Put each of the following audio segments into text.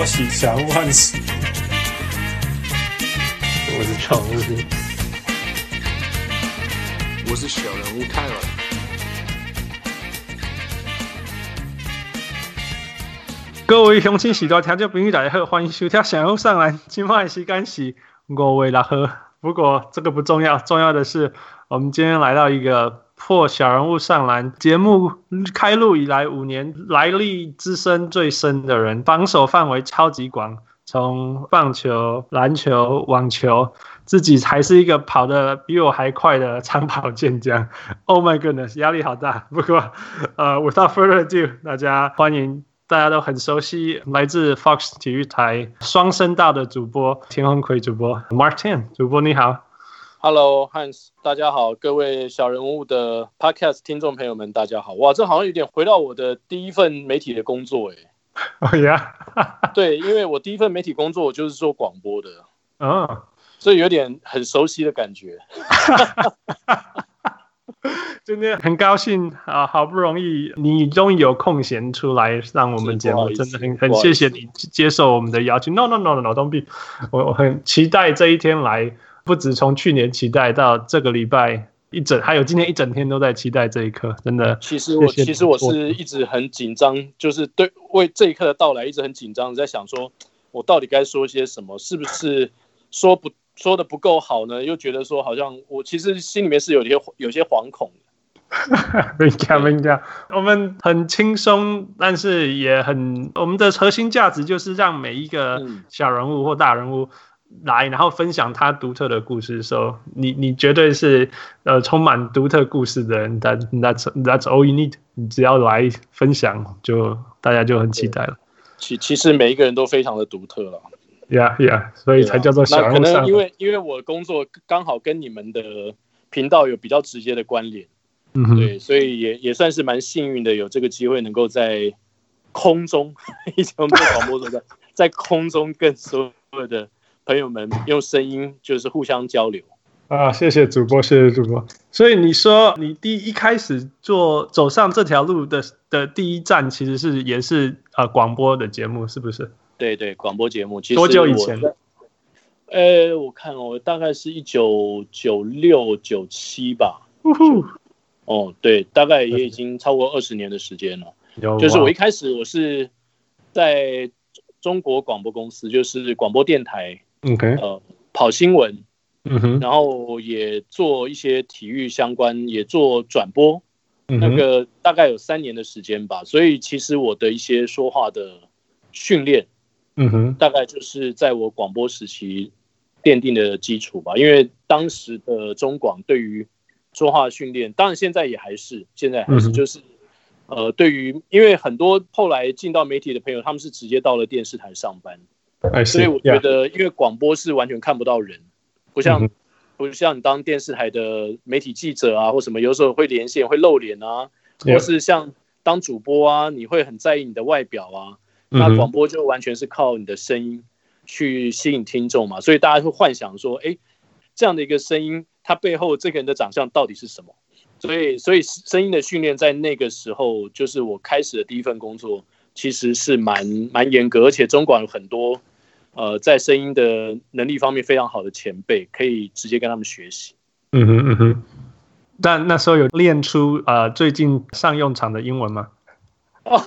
波喜小人物汉斯，我是小人物，我是小人物泰尔。各位乡亲、时代听众朋友，大家好，欢迎收听小人物上篮。今晚时间是五月六号，不过这个不重要，重要的是我们今天来到一个。破小人物上篮节目开录以来五年，来历资深最深的人，防守范围超级广，从棒球、篮球、网球，自己还是一个跑得比我还快的长跑健将。Oh my goodness，压力好大。不过，呃，without further ado，大家欢迎大家都很熟悉，来自 Fox 体育台双声道的主播田鸿奎主播，Martin 主播你好。Hello，Hans，大家好，各位小人物的 Podcast 听众朋友们，大家好。哇，这好像有点回到我的第一份媒体的工作，哎。哦呀，对，因为我第一份媒体工作我就是做广播的，嗯、oh.，所以有点很熟悉的感觉。今天很高兴啊，好不容易你终于有空闲出来上我们节目，真的很很谢谢你接受我们的邀请。No no no no，don't be，我我很期待这一天来。不止从去年期待到这个礼拜一整，还有今天一整天都在期待这一刻，真的。其实我其实我是一直很紧张，就是对为这一刻的到来一直很紧张，在想说我到底该说些什么，是不是说不说的不够好呢？又觉得说好像我其实心里面是有些有些惶恐的。没讲没讲，我们很轻松，但是也很我们的核心价值就是让每一个小人物或大人物。来，然后分享他独特的故事的时候，你你绝对是呃充满独特故事的人。That that's that's all you need。你只要来分享，就大家就很期待了。其其实每一个人都非常的独特了。Yeah yeah，所以才叫做小。那可能因为因为我的工作刚好跟你们的频道有比较直接的关联，嗯哼，对，所以也也算是蛮幸运的，有这个机会能够在空中，以前我们做广播在空中跟所有的。朋友们用声音就是互相交流啊！谢谢主播，谢谢主播。所以你说你第一开始做走上这条路的的第一站，其实是也是呃广播的节目，是不是？对对，广播节目。其实多久以前？呃，我看我大概是一九九六九七吧。哦，对，大概也已经超过二十年的时间了。就是我一开始我是在中国广播公司，就是广播电台。OK，呃，跑新闻，嗯哼，然后也做一些体育相关，也做转播，嗯，那个大概有三年的时间吧。所以其实我的一些说话的训练，嗯哼，大概就是在我广播时期奠定的基础吧。因为当时的中广对于说话训练，当然现在也还是，现在还是就是，嗯，呃，对于因为很多后来进到媒体的朋友，他们是直接到了电视台上班。所以我觉得，因为广播是完全看不到人，不像不像你当电视台的媒体记者啊，或什么，有时候会连线会露脸啊，或是像当主播啊，你会很在意你的外表啊。那广播就完全是靠你的声音去吸引听众嘛，所以大家会幻想说，哎，这样的一个声音，它背后这个人的长相到底是什么？所以，所以声音的训练在那个时候，就是我开始的第一份工作，其实是蛮蛮严格，而且中广有很多。呃，在声音的能力方面非常好的前辈，可以直接跟他们学习。嗯哼嗯哼。但那时候有练出呃最近上用场的英文吗？哦，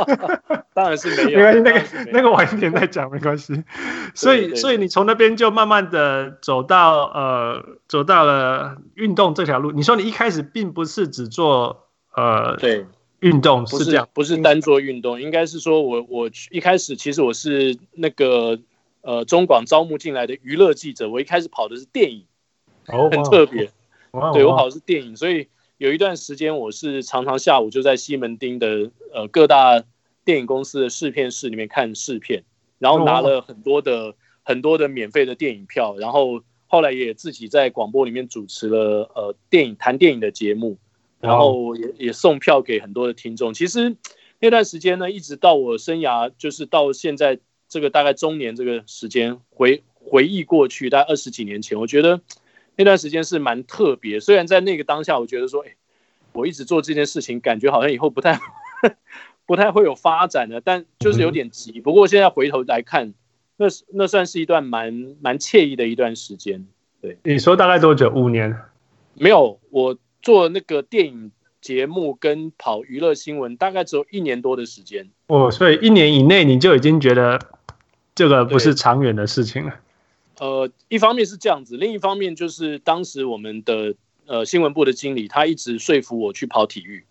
当然是没有。没关系，那个那个晚一点再讲没关系。所以所以你从那边就慢慢的走到呃走到了运动这条路。你说你一开始并不是只做呃对。运动是这样，不是单做运动，应该是说我我一开始其实我是那个呃中广招募进来的娱乐记者，我一开始跑的是电影，很特别，对我跑的是电影，所以有一段时间我是常常下午就在西门町的呃各大电影公司的试片室里面看试片，然后拿了很多的很多的免费的电影票，然后后来也自己在广播里面主持了呃电影谈电影的节目。然后也也送票给很多的听众。其实那段时间呢，一直到我生涯就是到现在这个大概中年这个时间，回回忆过去，大概二十几年前，我觉得那段时间是蛮特别。虽然在那个当下，我觉得说，哎，我一直做这件事情，感觉好像以后不太 不太会有发展的，但就是有点急。不过现在回头来看，那那算是一段蛮蛮惬意的一段时间。对，你说大概多久？五年？没有，我做那个电影节目跟跑娱乐新闻，大概只有一年多的时间。哦，所以一年以内你就已经觉得这个不是长远的事情了。呃，一方面是这样子，另一方面就是当时我们的呃新闻部的经理，他一直说服我去跑体育。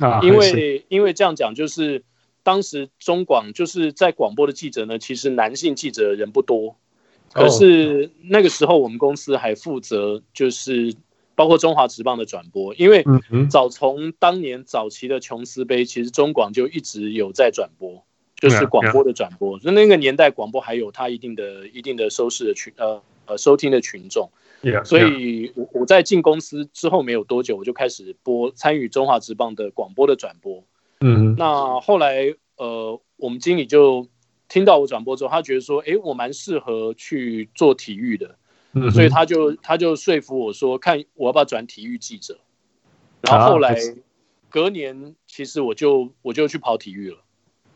啊，因为因为这样讲，就是当时中广就是在广播的记者呢，其实男性记者人不多，可是那个时候我们公司还负责就是包括中华职棒的转播，因为早从当年早期的琼斯杯，其实中广就一直有在转播，就是广播的转播，就那个年代广播还有它一定的一定的收视的群呃呃收听的群众。Yeah. 所以，我我在进公司之后没有多久，我就开始播参与中华职棒的广播的转播。嗯，那后来，呃，我们经理就听到我转播之后，他觉得说，哎，我蛮适合去做体育的，嗯，所以他就他就说服我说，看我要不要转体育记者。然后后来隔年，其实我就我就去跑体育了。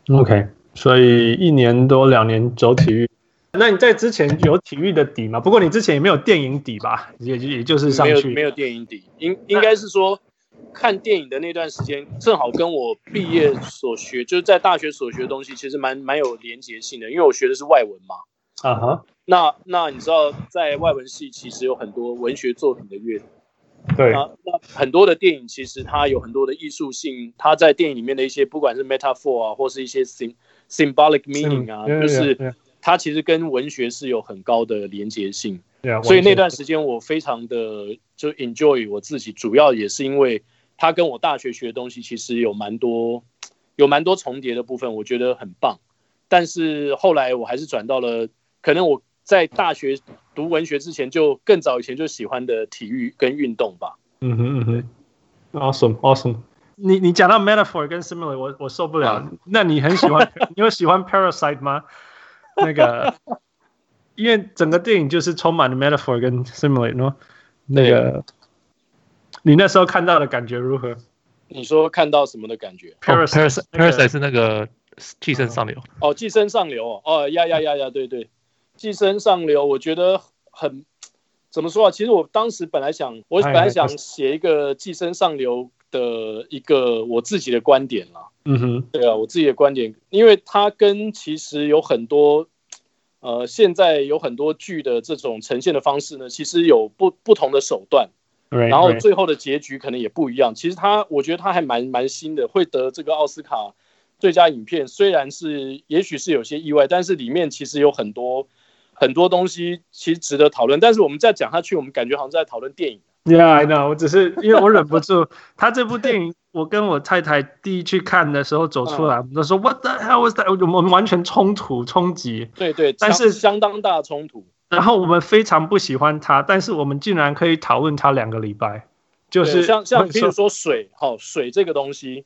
OK，所以一年多两年走体育。那你在之前有体育的底吗？不过你之前也没有电影底吧？也也就是上去没有没有电影底，应应该是说看电影的那段时间，正好跟我毕业所学，就是在大学所学的东西，其实蛮蛮有连结性的，因为我学的是外文嘛。啊哈。那那你知道，在外文系其实有很多文学作品的阅读。对。那那很多的电影其实它有很多的艺术性，它在电影里面的一些不管是 metaphor 啊，或是一些 sym symbolic meaning 啊，就是。它其实跟文学是有很高的连结性，yeah, 所以那段时间我非常的就 enjoy 我自己，主要也是因为它跟我大学学的东西其实有蛮多有蛮多重叠的部分，我觉得很棒。但是后来我还是转到了可能我在大学读文学之前就更早以前就喜欢的体育跟运动吧。嗯哼嗯哼，awesome awesome。你你讲到 metaphor 跟 simile，我我受不了。啊、那你很喜欢，你有喜欢 Parasite 吗？那个，因为整个电影就是充满了 metaphor 跟 simile 喏。那个，你那时候看到的感觉如何？你说看到什么的感觉？Parasite，Parasite 是那个寄生上流。哦，寄生上流。哦，呀呀呀呀，对对，寄生上流，我觉得很怎么说啊？其实我当时本来想，我本来想写一个寄生上流的一个我自己的观点啦。嗯哼，对啊，我自己的观点，因为它跟其实有很多，呃，现在有很多剧的这种呈现的方式呢，其实有不不同的手段然后最后的结局可能也不一样。其实它，我觉得它还蛮蛮新的，会得这个奥斯卡最佳影片，虽然是也许是有些意外，但是里面其实有很多很多东西其实值得讨论。但是我们再讲下去，我们感觉好像在讨论电影。Yeah, I know，我只是因为我忍不住，他这部电影。我跟我太太第一去看的时候走出来，我们都说 What the hell was that？我们完全冲突冲击，对对，但是相当大的冲突。然后我们非常不喜欢他，但是我们竟然可以讨论他两个礼拜，就是像像比如说水，好水这个东西，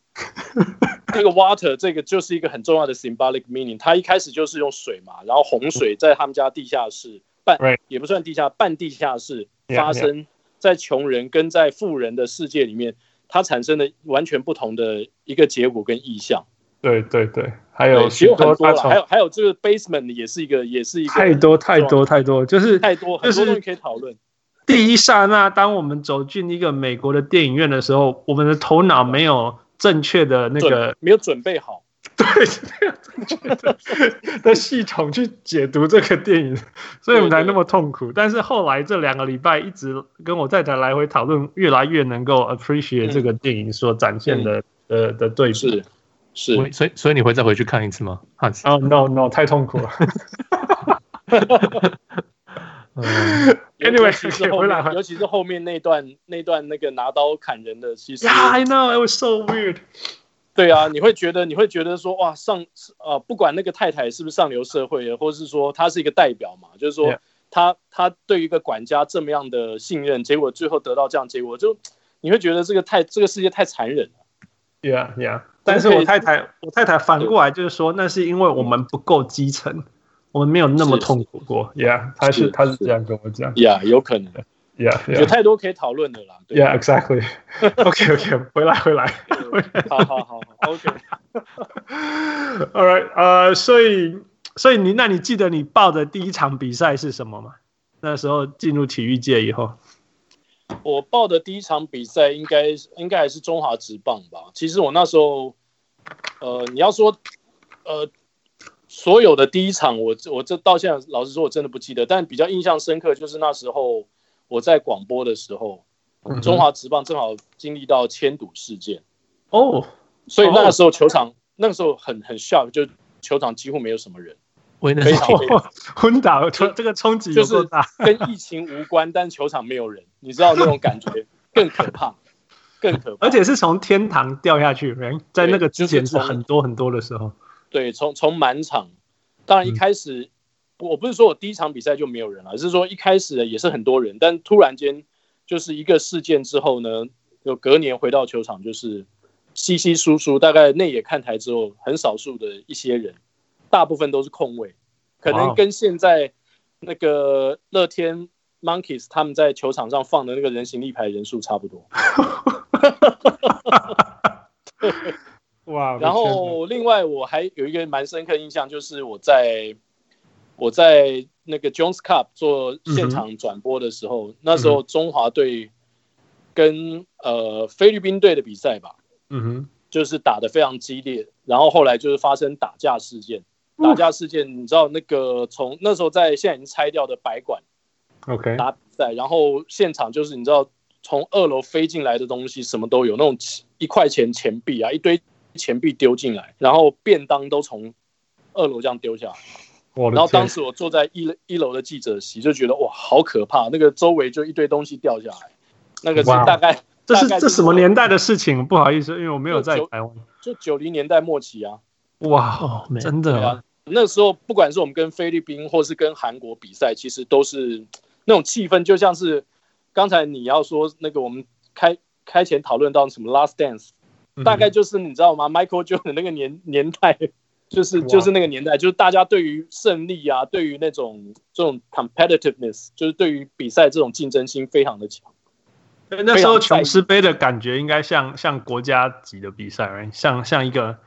这个 water 这个就是一个很重要的 symbolic meaning。它一开始就是用水嘛，然后洪水在他们家地下室半也不算地下半地下室发生在穷人跟在富人的世界里面。它产生的完全不同的一个结果跟意象，对对对，还有其实很多了，还有还有这个 basement 也是一个也是一个太多太多太多，就是太多很多东西可以讨论。第一刹那，当我们走进一个美国的电影院的时候，我们的头脑没有正确的那个没有准备好。对，没有正确的的系统去解读这个电影，所以我们才那么痛苦。但是后来这两个礼拜一直跟我太太来回讨论，越来越能够 appreciate 这个电影所展现的呃的对比。是是，所以所以你会再回去看一次吗？哦、oh, no no，太痛苦了。嗯，Anyway，其实后面尤其是后面那段那段那个拿刀砍人的，其实 Yeah, I know it was so weird。对啊，你会觉得你会觉得说哇上啊、呃，不管那个太太是不是上流社会的，或者是说她是一个代表嘛，就是说他他对于一个管家这么样的信任，结果最后得到这样结果，就你会觉得这个太这个世界太残忍了。Yeah, yeah。但是我太太我太太反过来就是说，那是因为我们不够基层，我们没有那么痛苦过。Yeah，他是他是这样跟我讲。Yeah，有可能的。，Yeah，有太多可以讨论的啦。Yeah，exactly。OK，OK，回来，回来。好好好，OK。All right，呃，所以，所以你，那你记得你报的第一场比赛是什么吗？那时候进入体育界以后，我报的第一场比赛应该应该还是中华职棒吧。其实我那时候，呃，你要说，呃。所有的第一场，我我这到现在老实说，我真的不记得。但比较印象深刻就是那时候我在广播的时候，中华职棒正好经历到迁赌事件。哦，所以那个时候球场那个时候很很 shock，就球场几乎没有什么人，非常 昏倒，这个冲击就是跟疫情无关，但球场没有人，你知道那种感觉 更可怕，更可怕，而且是从天堂掉下去，在那个之前是很多很多的时候。对，从从满场，当然一开始，嗯、我不是说我第一场比赛就没有人了，而是说一开始也是很多人，但突然间就是一个事件之后呢，就隔年回到球场就是稀稀疏疏，大概内野看台之后很少数的一些人，大部分都是空位，可能跟现在那个乐天 Monkeys 他们在球场上放的那个人形立牌人数差不多。哇！然后另外我还有一个蛮深刻印象，就是我在我在那个 Jones Cup 做现场转播的时候，嗯、那时候中华队跟呃菲律宾队的比赛吧，嗯哼，就是打得非常激烈，然后后来就是发生打架事件，打架事件，你知道那个从那时候在现在已经拆掉的白馆，OK 打比赛，然后现场就是你知道从二楼飞进来的东西什么都有，那种一块钱钱币啊一堆。钱币丢进来，然后便当都从二楼这样丢下来，然后当时我坐在一一楼的记者席，就觉得哇，好可怕！那个周围就一堆东西掉下来，那个是 大概这是这什么年代的事情？不好意思，因为我没有在台湾，就九零年代末期啊。哇，真的啊！那时候不管是我们跟菲律宾或是跟韩国比赛，其实都是那种气氛，就像是刚才你要说那个我们开开前讨论到什么 Last Dance。大概就是你知道吗？Michael Jordan 那个年年代，就是就是那个年代，就是大家对于胜利啊，对于那种这种 competitiveness，就是对于比赛这种竞争心非常的强。那时候琼斯杯的感觉应该像像国家级的比赛，像像一个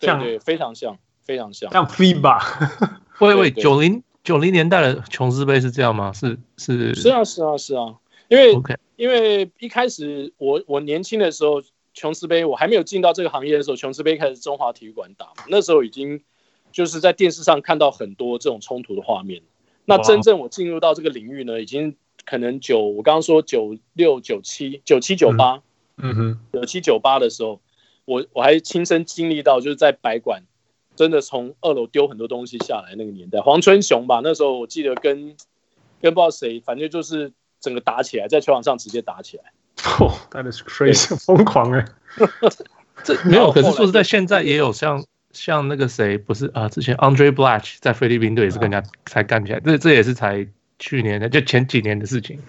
像对对，非常像非常像像 FIBA。喂喂，九零九零年代的琼斯杯是这样吗？是是是啊是啊是啊，因为 Okay. 因为一开始我我年轻的时候。琼斯杯，我还没有进到这个行业的时候，琼斯杯开始中华体育馆打嘛，那时候已经就是在电视上看到很多这种冲突的画面。那真正我进入到这个领域呢，已经可能九，我刚刚说九六、九七、九七、九八，嗯哼，九七、九八的时候，我我还亲身经历到，就是在白馆真的从二楼丢很多东西下来那个年代。黄春雄吧，那时候我记得跟跟不知道谁，反正就是整个打起来，在球场上直接打起来。哦，That is crazy，疯狂哎！这没有，可是说实在，现在也有像像那个谁，不是啊？之前 Andre Blatche 在菲律宾队也是跟人家才干起来，这这也是才去年的，就前几年的事情。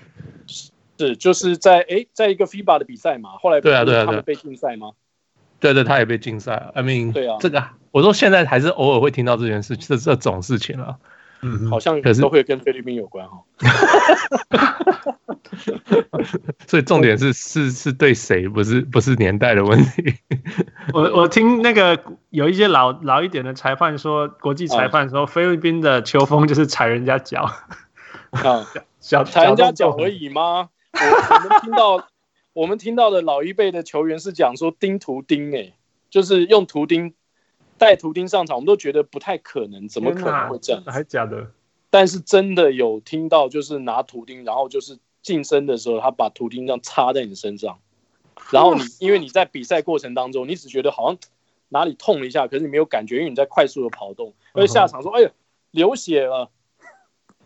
是，就是在哎，在一个 FIBA 的比赛嘛，后来对啊对啊，他们被禁赛吗？对对，他也被禁赛。I mean，对啊，这个我说现在还是偶尔会听到这件事，这这种事情了。嗯，好像可是都会跟菲律宾有关哦。所以重点是是是对谁，不是不是年代的问题。我我听那个有一些老老一点的裁判说，国际裁判说菲律宾的球风就是踩人家脚。啊，脚踩人家脚而已吗？我我们听到我们听到的老一辈的球员是讲说钉图钉，哎，就是用图钉。带图钉上场，我们都觉得不太可能，怎么可能会这样？还假的？但是真的有听到，就是拿图钉，然后就是近身的时候，他把图钉这样插在你身上，然后你因为你在比赛过程当中，你只觉得好像哪里痛了一下，可是你没有感觉，因为你在快速的跑动，而下场说：“哎呀，流血了！”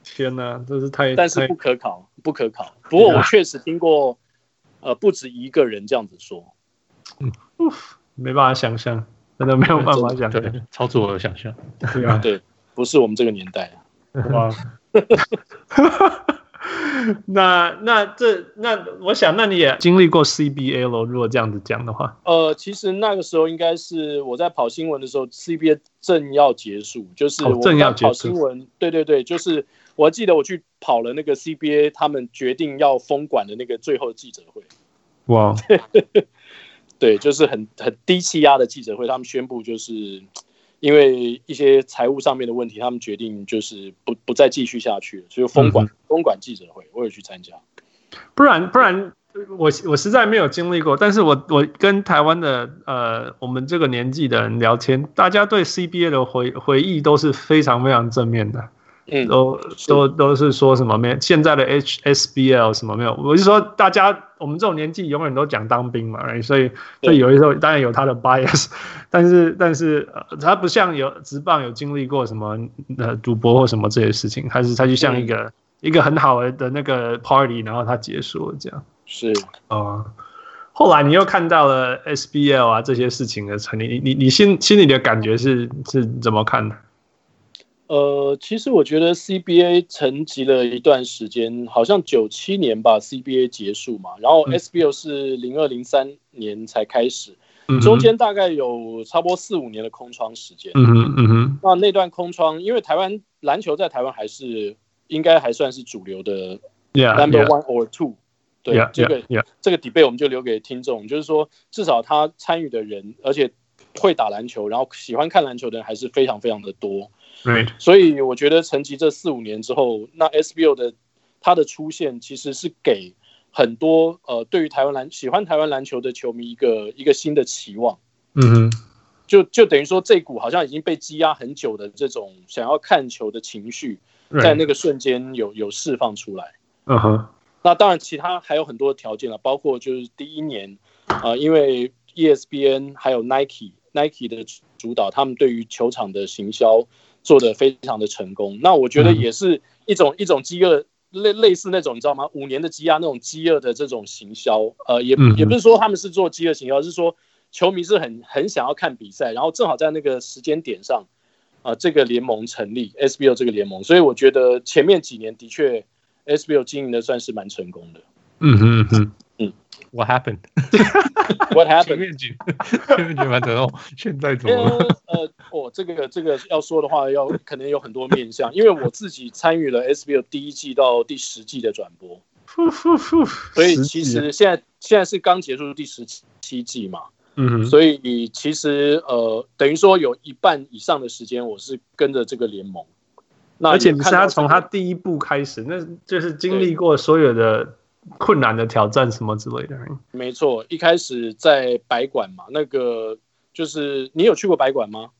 天哪，这是太……但是不可考，不可考。不过我确实听过，呃，不止一个人这样子说。嗯，没办法想象。真的没有办法讲，对，超出我的想象。对啊，对，不是我们这个年代啊。哇，那那这那我想，那你也经历过 CBA 咯？如果这样子讲的话，呃，其实那个时候应该是我在跑新闻的时候，CBA 正要结束，就是我在跑新闻。对对对，就是我还记得我去跑了那个 CBA，他们决定要封馆的那个最后记者会。哇，对，就是很很低气压的记者会，他们宣布就是。因为一些财务上面的问题，他们决定就是不不再继续下去了，所以封馆封管记者会，我也去参加。不然不然，我我实在没有经历过。但是我我跟台湾的呃，我们这个年纪的人聊天，大家对 CBA 的回回忆都是非常非常正面的。嗯，都都都是说什么没有现在的 HSBL 什么没有，我是说大家我们这种年纪永远都讲当兵嘛，所以所以有的时候当然有他的 bias，但是但是呃，他不像有职棒有经历过什么呃赌博或什么这些事情，他是他就像一个、嗯、一个很好的那个 party，然后他结束了这样。是。啊、呃，后来你又看到了 SBL 啊这些事情的成立，你你你心心里的感觉是是怎么看的？呃，其实我觉得 CBA 沉寂了一段时间，好像九七年吧，CBA 结束嘛，然后 SBL 是零二零三年才开始，嗯、中间大概有差不多四五年的空窗时间。嗯哼，嗯哼。那那段空窗，因为台湾篮球在台湾还是应该还算是主流的，number one or two。对，yeah, 这个 yeah, yeah. 这个 debate 我们就留给听众，就是说至少他参与的人，而且会打篮球，然后喜欢看篮球的人还是非常非常的多。对，所以我觉得沉寂这四五年之后，那 SBL 的它的出现其实是给很多呃对于台湾篮喜欢台湾篮球的球迷一个一个新的期望。嗯哼，就就等于说这股好像已经被积压很久的这种想要看球的情绪，在那个瞬间有有释放出来。嗯哼，那当然其他还有很多条件了，包括就是第一年啊、呃，因为 ESPN 还有 Nike Nike 的主导，他们对于球场的行销。做得非常的成功，那我觉得也是一种、嗯、一种饥饿，类类似那种你知道吗？五年的积压那种饥饿的这种行销，呃，也、嗯、也不是说他们是做饥饿行销，而是说球迷是很很想要看比赛，然后正好在那个时间点上，啊、呃，这个联盟成立 SBL 这个联盟，所以我觉得前面几年的确 SBL 经营的算是蛮成功的。嗯哼嗯哼。What happened? What happened? 前面举，前面举蛮成功。现在怎么了？呃，我、哦、这个这个要说的话，要可能有很多面向，因为我自己参与了 SBL 第一季到第十季的转播，所以其实现在现在是刚结束第十七季嘛，嗯，所以其实呃，等于说有一半以上的时间我是跟着这个联盟，那而且你是他从他第一步开始，那就是经历过所有的。困难的挑战什么之类的，没错。一开始在白馆嘛，那个就是你有去过白馆吗？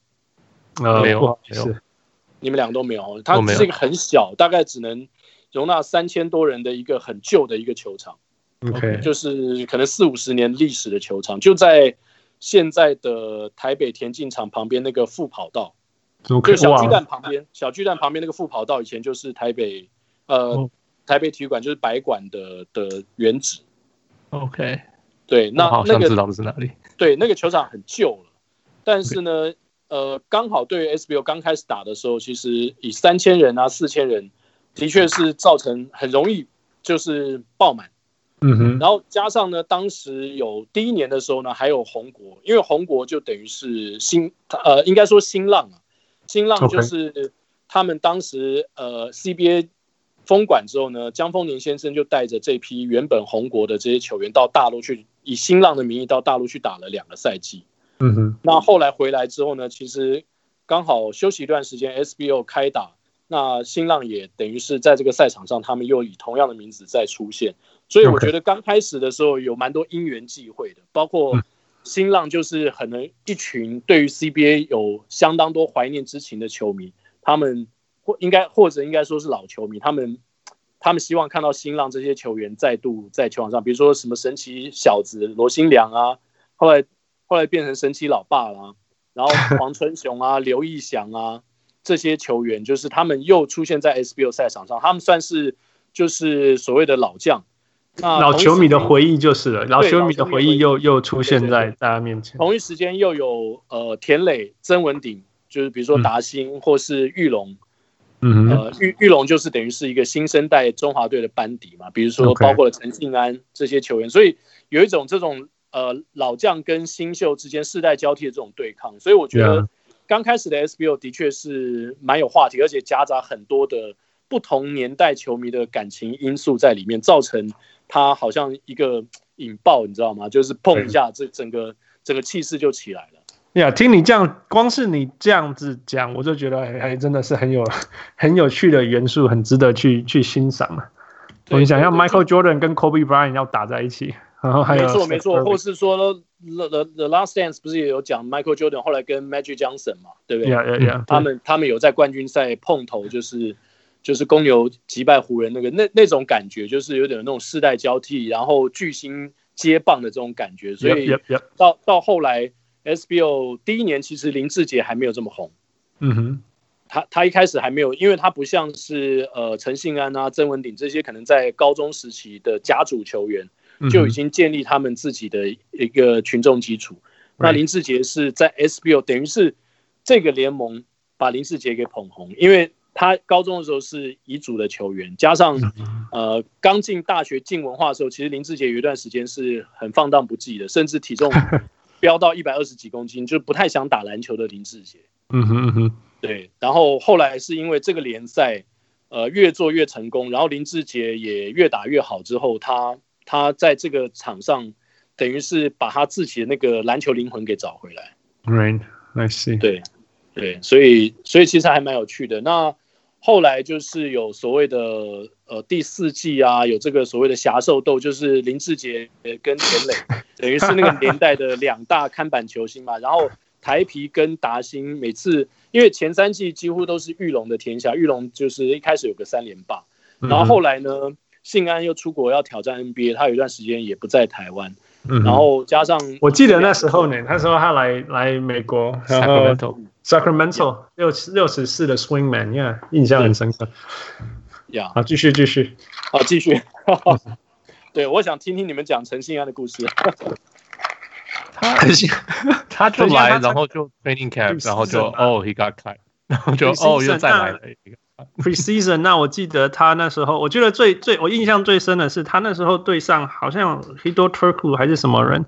呃，没有，是你们两个都没有。它是一个很小，大概只能容纳三千多人的一个很旧的一个球场。OK，就是可能四五十年历史的球场，就在现在的台北田径场旁边那个副跑道，okay, 就小巨蛋旁边，小巨蛋旁边那个副跑道以前就是台北呃。哦台北体育馆就是白馆的的原址。OK，对，那好像知道的是哪里？对，那个球场很旧了，但是呢，呃，刚好对于 SBL 刚开始打的时候，其实以三千人啊、四千人，的确是造成很容易就是爆满。嗯哼。然后加上呢，当时有第一年的时候呢，还有红国，因为红国就等于是新，呃，应该说新浪啊，新浪就是他们当时呃 CBA。封馆之后呢，江丰年先生就带着这批原本红国的这些球员到大陆去，以新浪的名义到大陆去打了两个赛季。嗯哼。那后来回来之后呢，其实刚好休息一段时间，SBO 开打，那新浪也等于是在这个赛场上，他们又以同样的名字再出现。所以我觉得刚开始的时候有蛮多因缘际会的，包括新浪就是可能一群对于 CBA 有相当多怀念之情的球迷，他们。或应该或者应该说是老球迷，他们他们希望看到新浪这些球员再度在球场上，比如说什么神奇小子罗新良啊，后来后来变成神奇老爸啦，然后 黄春雄啊、刘义祥啊这些球员，就是他们又出现在 SBL 赛场上，他们算是就是所谓的老将。那老球迷的回忆就是了，老球迷的回忆又又出现在大家面前。同一时间又有呃田磊、曾文鼎，就是比如说达兴或是玉龙。嗯呃，玉玉龙就是等于是一个新生代中华队的班底嘛，比如说包括了陈信安这些球员，所以有一种这种呃老将跟新秀之间世代交替的这种对抗，所以我觉得刚开始的 SBO 的确是蛮有话题，而且夹杂很多的不同年代球迷的感情因素在里面，造成他好像一个引爆，你知道吗？就是碰一下，这整个整个气势就起来了。呀，yeah, 听你这样，光是你这样子讲，我就觉得还还真的是很有 很有趣的元素，很值得去去欣赏啊。我们想要 Michael Jordan 跟 Kobe Bryant 要打在一起，然后还有没错没错，或是说 The The The Last Dance 不是也有讲 Michael Jordan 后来跟 Magic Johnson 嘛，对不对？呀呀呀，他们他们有在冠军赛碰头，就是就是公牛击败湖人那个那那种感觉，就是有点那种世代交替，然后巨星接棒的这种感觉，所以到到后来。SBO 第一年其实林志杰还没有这么红，嗯哼，他他一开始还没有，因为他不像是呃陈信安啊、曾文鼎这些可能在高中时期的甲组球员就已经建立他们自己的一个群众基础。那林志杰是在 SBO 等于是这个联盟把林志杰给捧红，因为他高中的时候是乙组的球员，加上呃刚进大学进文化的时候，其实林志杰有一段时间是很放荡不羁的，甚至体重。飙到一百二十几公斤，就不太想打篮球的林志杰。嗯哼嗯哼，对。然后后来是因为这个联赛，呃，越做越成功，然后林志杰也越打越好之后，他他在这个场上，等于是把他自己的那个篮球灵魂给找回来。Right, I see。对对，所以所以其实还蛮有趣的。那后来就是有所谓的呃第四季啊，有这个所谓的侠兽斗，就是林志杰跟田磊，等于是那个年代的两大看板球星嘛。然后台皮跟达兴每次，因为前三季几乎都是玉龙的天下，玉龙就是一开始有个三连霸，然后后来呢，信安又出国要挑战 NBA，他有一段时间也不在台湾，然后加上我记得那时候呢，那时候他来来美国，然后。Sacramento 六六十四的 Swingman，yeah，印象很深刻。呀，好，继续继续，好继续。对，我想听听你们讲陈信安的故事。他 他就来，然后就 training camp，然后就哦，he got cut，然后就哦，又再来了一个。Preseason，那我记得他那时候，我觉得最最我印象最深的是他那时候对上好像 Hedo Turkoglu 还是什么人，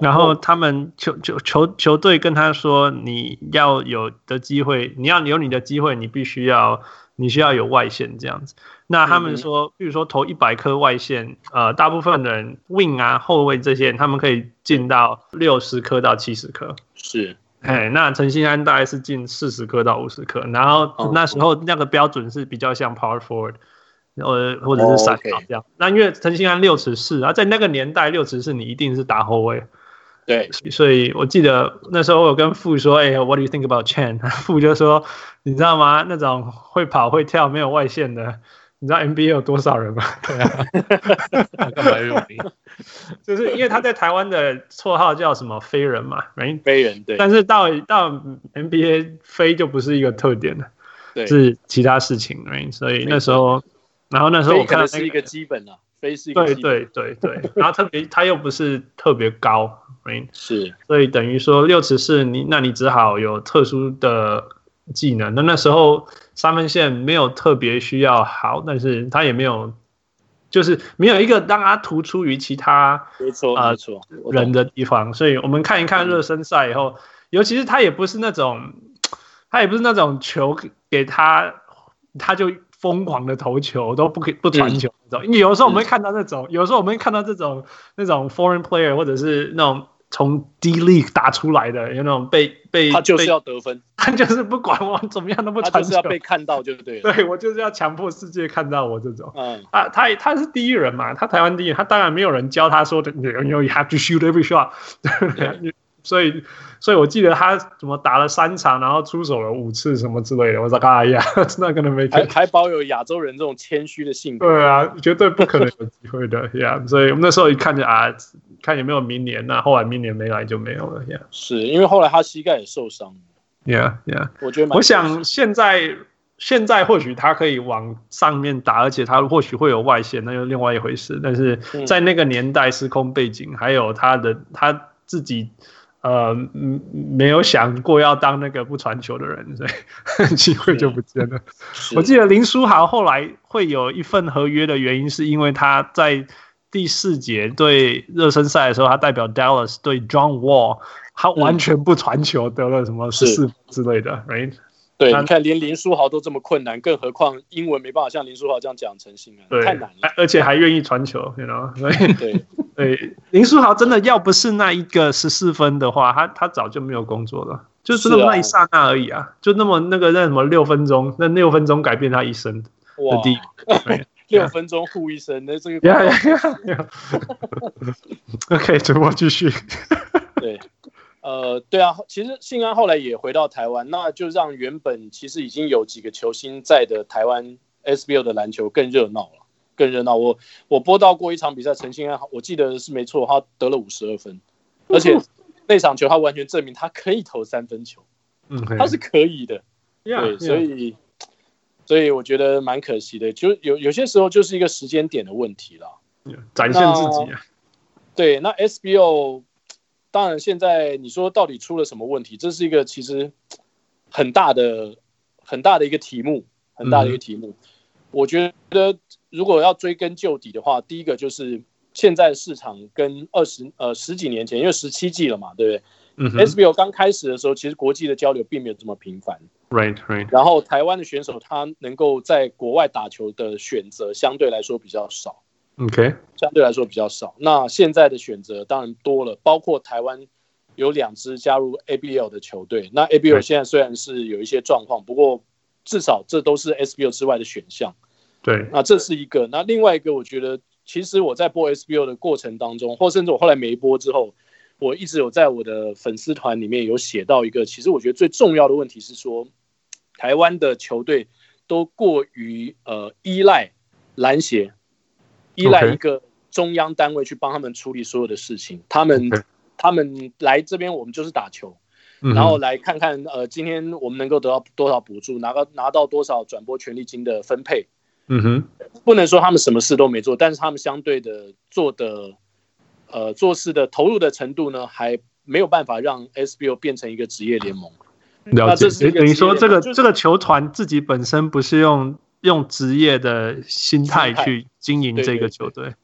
然后他们球球球球队跟他说，你要有的机会，你要有你的机会，你必须要你需要有外线这样子。那他们说，比如说投一百颗外线，呃，大部分的人 Wing 啊后卫这些人，他们可以进到六十颗到七十颗，是。哎，那陈信安大概是进四十颗到五十颗，然后那时候那个标准是比较像 power forward，呃，或者是三号这样。那因为陈信安六尺四，啊，在那个年代六尺四你一定是打后卫。对，所以我记得那时候我有跟傅说，哎，What do you think about Chen？傅就说，你知道吗？那种会跑会跳没有外线的。你知道 NBA 有多少人吗？对啊，干嘛有名？就是因为他在台湾的绰号叫什么“飞人”嘛，飞人对。但是到到 NBA 飞就不是一个特点了，对，是其他事情?所以那时候，然后那时候我看到是一个基本啊，飞是一个对对对对，然后特别他又不是特别高所以等于说六尺四，你那你只好有特殊的。技能，那那时候三分线没有特别需要好，但是他也没有，就是没有一个让他突出于其他没错人的地方，所以我们看一看热身赛以后，嗯、尤其是他也不是那种，他也不是那种球给他他就疯狂的投球都不给不传球那种，因为有时候我们会看到那种，有时候我们会看到这种那种 foreign player 或者是那种。从 D League 打出来的，有那种被被他就是要得分，他就是不管我怎么样都不传球，他就是要被看到就对了。对，我就是要强迫世界看到我这种。嗯，他他他是第一人嘛，他台湾第一，他当然没有人教他说的，你你 you have to shoot every shot，对所以所以我记得他怎么打了三场，然后出手了五次什么之类的。我说哎呀，那可能没还还保有亚洲人这种谦虚的性格。对啊，绝对不可能有机会的呀。yeah, 所以我们那时候一看就啊。看有没有明年，那后来明年没来就没有了。Yeah. 是因为后来他膝盖也受伤。Yeah, yeah。我觉得，我想现在现在或许他可以往上面打，而且他或许会有外线，那又另外一回事。但是在那个年代、时空背景，还有他的他自己呃，没有想过要当那个不传球的人，所以 机会就不见了。我记得林书豪后来会有一份合约的原因，是因为他在第四节对热身赛的时候，他代表 Dallas 对 John Wall，他完全不传球，得了什么十四之类的，right？对，你看连林书豪都这么困难，更何况英文没办法像林书豪这样讲成信啊，太难了。而且还愿意传球，you know？所以对 对，林书豪真的要不是那一个十四分的话，他他早就没有工作了，就是那么那一刹那而已啊，就那么那个那什么六分钟，那六分钟改变他一生的第一，六分钟护一生，那这个。呀！OK，主播继续。对。呃，对啊，其实信安后来也回到台湾，那就让原本其实已经有几个球星在的台湾 SBL 的篮球更热闹了，更热闹。我我播到过一场比赛，陈信安，我记得是没错，他得了五十二分，而且那场球他完全证明他可以投三分球，嗯，他是可以的，对，yeah, 所以.所以我觉得蛮可惜的，就有有些时候就是一个时间点的问题了，yeah, 展现自己啊，对，那 SBL。当然，现在你说到底出了什么问题？这是一个其实很大的、很大的一个题目，很大的一个题目。嗯、我觉得，如果要追根究底的话，第一个就是现在市场跟二十呃十几年前，因为十七季了嘛，对不对？嗯，SBL 刚开始的时候，其实国际的交流并没有这么频繁。Right, right。然后台湾的选手他能够在国外打球的选择相对来说比较少。OK，相对来说比较少。那现在的选择当然多了，包括台湾有两支加入 ABL 的球队。那 ABL 现在虽然是有一些状况，不过至少这都是 SBL 之外的选项。对，那这是一个。那另外一个，我觉得其实我在播 SBL 的过程当中，或甚至我后来没播之后，我一直有在我的粉丝团里面有写到一个，其实我觉得最重要的问题是说，台湾的球队都过于呃依赖篮协。依赖一个中央单位去帮他们处理所有的事情，他们他们来这边，我们就是打球，然后来看看呃，今天我们能够得到多少补助，拿到拿到多少转播权利金的分配。嗯哼，不能说他们什么事都没做，但是他们相对的做的呃做事的投入的程度呢，还没有办法让 SBO 变成一个职业联盟。了解，等于说这个这个球团自己本身不是用。用职业的心态去经营这个球队，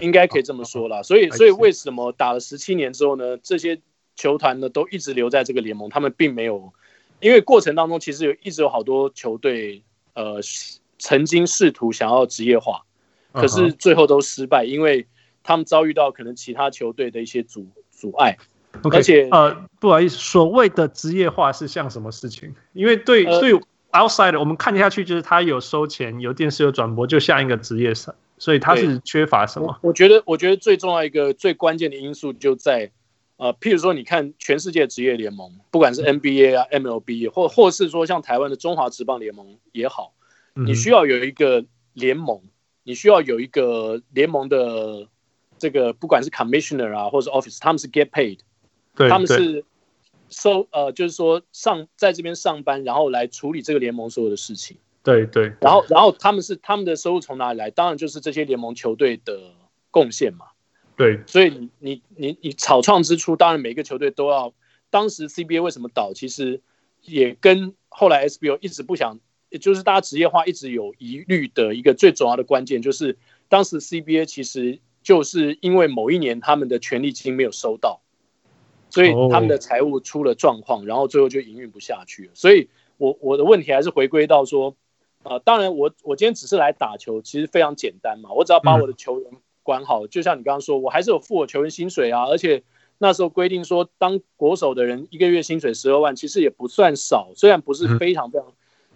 应该可以这么说啦。所以，所以为什么打了十七年之后呢？这些球团呢都一直留在这个联盟，他们并没有，因为过程当中其实有一直有好多球队，呃，曾经试图想要职业化，可是最后都失败，因为他们遭遇到可能其他球队的一些阻阻碍。而且，呃，不好意思，所谓的职业化是像什么事情？因为对对。Outside，我们看下去就是他有收钱，有电视有转播，就像一个职业赛，所以他是缺乏什么？我，我觉得，我觉得最重要一个最关键的因素就在，呃，譬如说，你看全世界职业联盟，不管是 NBA 啊、MLB，或或是说像台湾的中华职棒联盟也好，你需要有一个联盟，你需要有一个联盟的这个，不管是 Commissioner 啊，或者是 Office，他们是 get paid，对，他们是。收呃，就是说上在这边上班，然后来处理这个联盟所有的事情。对对。然后然后他们是他们的收入从哪里来？当然就是这些联盟球队的贡献嘛。对。所以你你你你草创之初，当然每个球队都要。当时 CBA 为什么倒？其实也跟后来 SBO 一直不想，也就是大家职业化一直有疑虑的一个最重要的关键，就是当时 CBA 其实就是因为某一年他们的权利金没有收到。所以他们的财务出了状况，然后最后就营运不下去了。所以我我的问题还是回归到说，呃，当然我我今天只是来打球，其实非常简单嘛，我只要把我的球员管好，就像你刚刚说，我还是有付我球员薪水啊，而且那时候规定说，当国手的人一个月薪水十二万，其实也不算少，虽然不是非常非常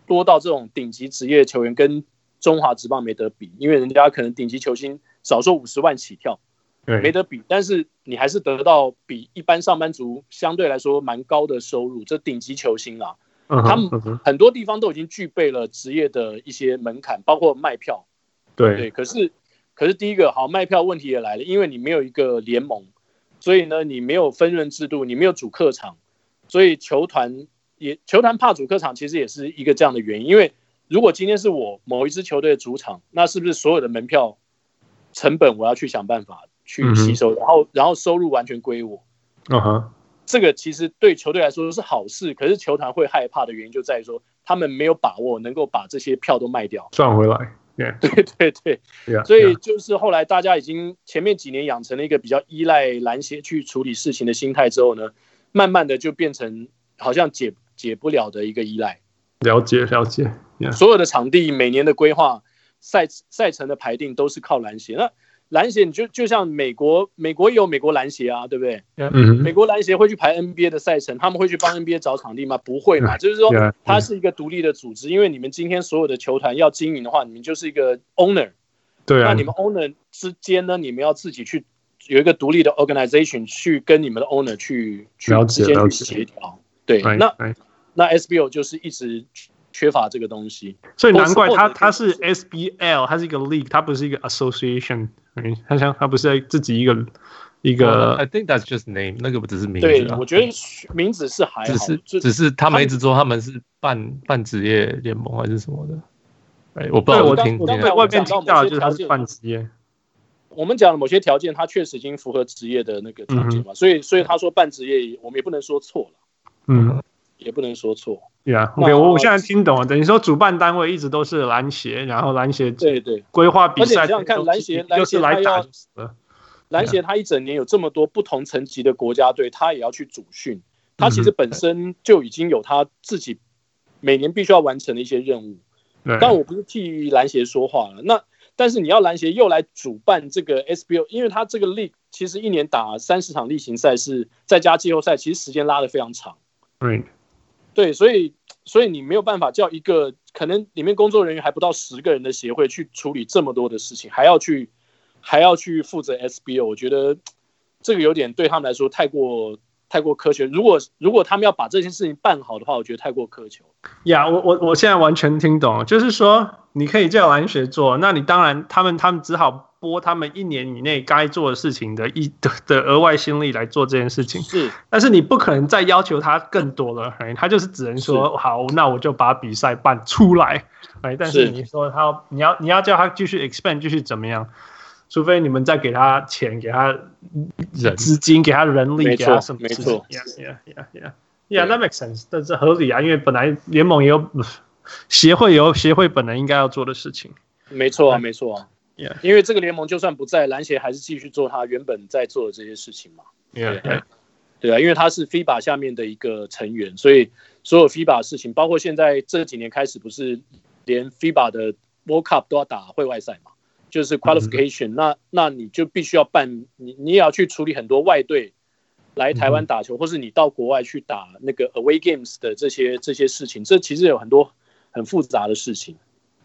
多到这种顶级职业球员跟中华职棒没得比，因为人家可能顶级球星少说五十万起跳。没得比，但是你还是得到比一般上班族相对来说蛮高的收入。这顶级球星啊，他们很多地方都已经具备了职业的一些门槛，包括卖票。对对，可是可是第一个好卖票问题也来了，因为你没有一个联盟，所以呢你没有分润制度，你没有主客场，所以球团也球团怕主客场，其实也是一个这样的原因。因为如果今天是我某一支球队的主场，那是不是所有的门票成本我要去想办法？去吸收，然后然后收入完全归我。嗯哼，这个其实对球队来说是好事，可是球团会害怕的原因就在于说，他们没有把握能够把这些票都卖掉赚回来。对对对，yeah, 所以就是后来大家已经前面几年养成了一个比较依赖篮协去处理事情的心态之后呢，慢慢的就变成好像解解不了的一个依赖。了解了解，yeah. 所有的场地每年的规划、赛赛程的排定都是靠篮协。那篮协，你就就像美国，美国也有美国篮协啊，对不对？嗯、美国篮协会去排 NBA 的赛程，他们会去帮 NBA 找场地吗？不会嘛，就是说它是一个独立的组织。因为你们今天所有的球团要经营的话，你们就是一个 owner。对啊。那你们 owner 之间呢，你们要自己去有一个独立的 organization 去跟你们的 owner 去去之间去协调。对，那那 SBO 就是一直。缺乏这个东西，所以难怪他他是 SBL，他是一个 league，他不是一个 association，他像他不是自己一个一个。I think that's just name，那个不只是名字。对，我觉得名字是还好，只是只是他们一直说他们是半半职业联盟还是什么的。哎，我不知道，我听我在外面听到就是他是半职业。我们讲的某些条件，他确实已经符合职业的那个条件嘛，所以所以他说半职业，我们也不能说错了。嗯。也不能说错，对啊。OK，我我现在听懂了。等于说主办单位一直都是篮协，然后篮协对对规划比赛。而且你想看篮协，篮协来打，篮协他一整年有这么多不同层级的国家队，他也要去主训。他其实本身就已经有他自己每年必须要完成的一些任务。但我不是替篮协说话了。那但是你要篮协又来主办这个 SBO，因为他这个 League 其实一年打三十场例行赛，是再加季后赛，其实时间拉得非常长。对。对，所以所以你没有办法叫一个可能里面工作人员还不到十个人的协会去处理这么多的事情，还要去还要去负责 SBO，我觉得这个有点对他们来说太过太过苛求。如果如果他们要把这件事情办好的话，我觉得太过苛求。呀、我我我现在完全听懂，就是说你可以叫篮协做，那你当然他们他们只好。拨他们一年以内该做的事情的一的的额外心力来做这件事情，是，但是你不可能再要求他更多了，哎，他就是只能说好，那我就把比赛办出来，哎，但是你说他你要你要叫他继续 expand 继续怎么样？除非你们再给他钱，给他人资金，给他人力，给他什么？没错，yeah yeah yeah yeah yeah. That makes sense，但是合理啊，因为本来联盟也有 协会有协会本来应该要做的事情，没错啊，没错啊。Yeah. 因为这个联盟就算不在，篮协还是继续做他原本在做的这些事情嘛。Yeah, yeah. 对啊，因为他是 FIBA 下面的一个成员，所以所有 FIBA 的事情，包括现在这几年开始，不是连 FIBA 的 World Cup 都要打会外赛嘛，就是 Qualification，嗯。那那你就必须要办，你你也要去处理很多外队来台湾打球，嗯，或是你到国外去打那个 Away Games 的这些这些事情，这其实有很多很复杂的事情。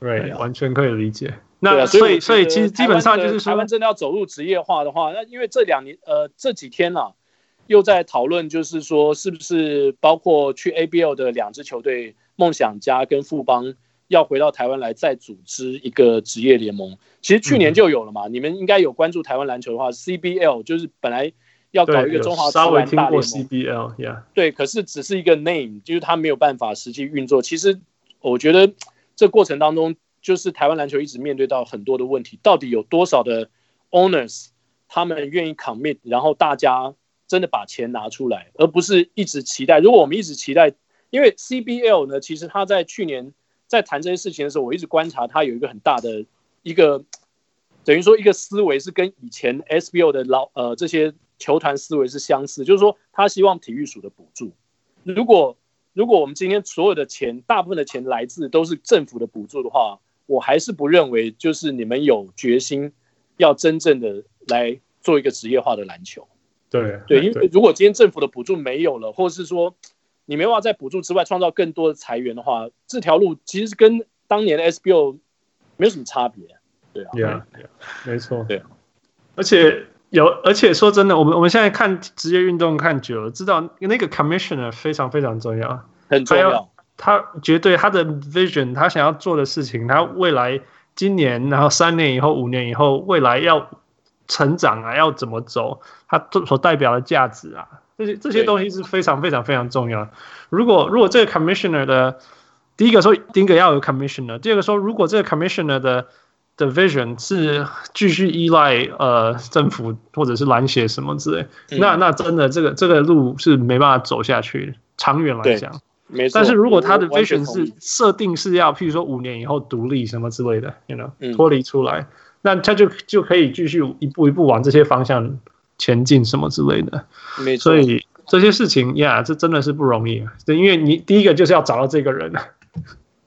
对，完全可以理解。那所以，所以其实基本上就是说，台湾真的要走入职业化的话，那因为这两年，呃，这几天啊，又在讨论，就是说，是不是包括去 ABL 的两支球队，梦想家跟富邦，要回到台湾来再组织一个职业联盟？其实去年就有了嘛。嗯、你们应该有关注台湾篮球的话，CBL 就是本来要搞一个中华职篮大联盟，CBL，yeah，对，可是只是一个 name，就是他没有办法实际运作。其实我觉得这过程当中。就是台湾篮球一直面对到很多的问题，到底有多少的 owners 他们愿意 commit，然后大家真的把钱拿出来，而不是一直期待。如果我们一直期待，因为 CBL 呢，其实他在去年在谈这些事情的时候，我一直观察他有一个很大的一个等于说一个思维是跟以前 SBL 的老呃这些球团思维是相似，就是说他希望体育署的补助，如果如果我们今天所有的钱，大部分的钱来自都是政府的补助的话，我还是不认为，就是你们有决心要真正的来做一个职业化的篮球。对对，因为如果今天政府的补助没有了，或是说你没办法在补助之外创造更多的财源的话，这条路其实跟当年的 SBO 没有什么差别。对啊，yeah, yeah, 没错，对。而且有，而且说真的，我们我们现在看职业运动看久了，知道那个 commissioner 非常非常重要，很重要。他绝对他的 vision，他想要做的事情，他未来今年，然后三年以后、五年以后，未来要成长啊，要怎么走，他所代表的价值啊，这些这些东西是非常非常非常重要。如果如果这个 commissioner 的第一个说，第一个要有 commissioner，第二个说，如果这个 commissioner 的的 vision 是继续依赖呃政府或者是篮协什么之类，嗯、那那真的这个这个路是没办法走下去，长远来讲。没错。但是如果他的 vision 是设定是要，譬如说五年以后独立什么之类的，you know，脱离出来，嗯、那他就就可以继续一步一步往这些方向前进什么之类的。没错。所以这些事情呀，这真的是不容易，因为你第一个就是要找到这个人。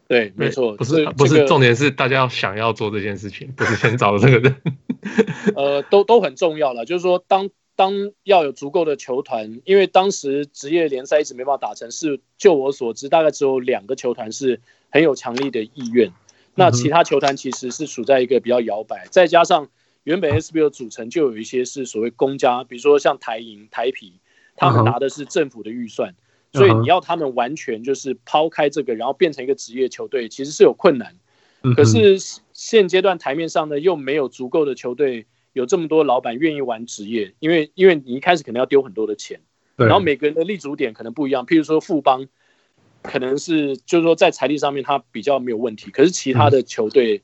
对，没错，不是不是，重点是大家要想要做这件事情，不是先找这个人。呃，都都很重要了，就是说当，当当要有足够的球团，因为当时职业联赛一直没办法打成，是就我所知，大概只有两个球团是很有强力的意愿，那其他球团其实是处在一个比较摇摆，再加上原本 SBL 组成就有一些是所谓公家，比如说像台银、台啤，他们拿的是政府的预算。所以你要他们完全就是抛开这个，然后变成一个职业球队，其实是有困难。可是现阶段台面上呢，又没有足够的球队有这么多老板愿意玩职业，因为因为你一开始可能要丢很多的钱，然后每个人的立足点可能不一样。譬如说富邦，可能是就是说在财力上面他比较没有问题，可是其他的球队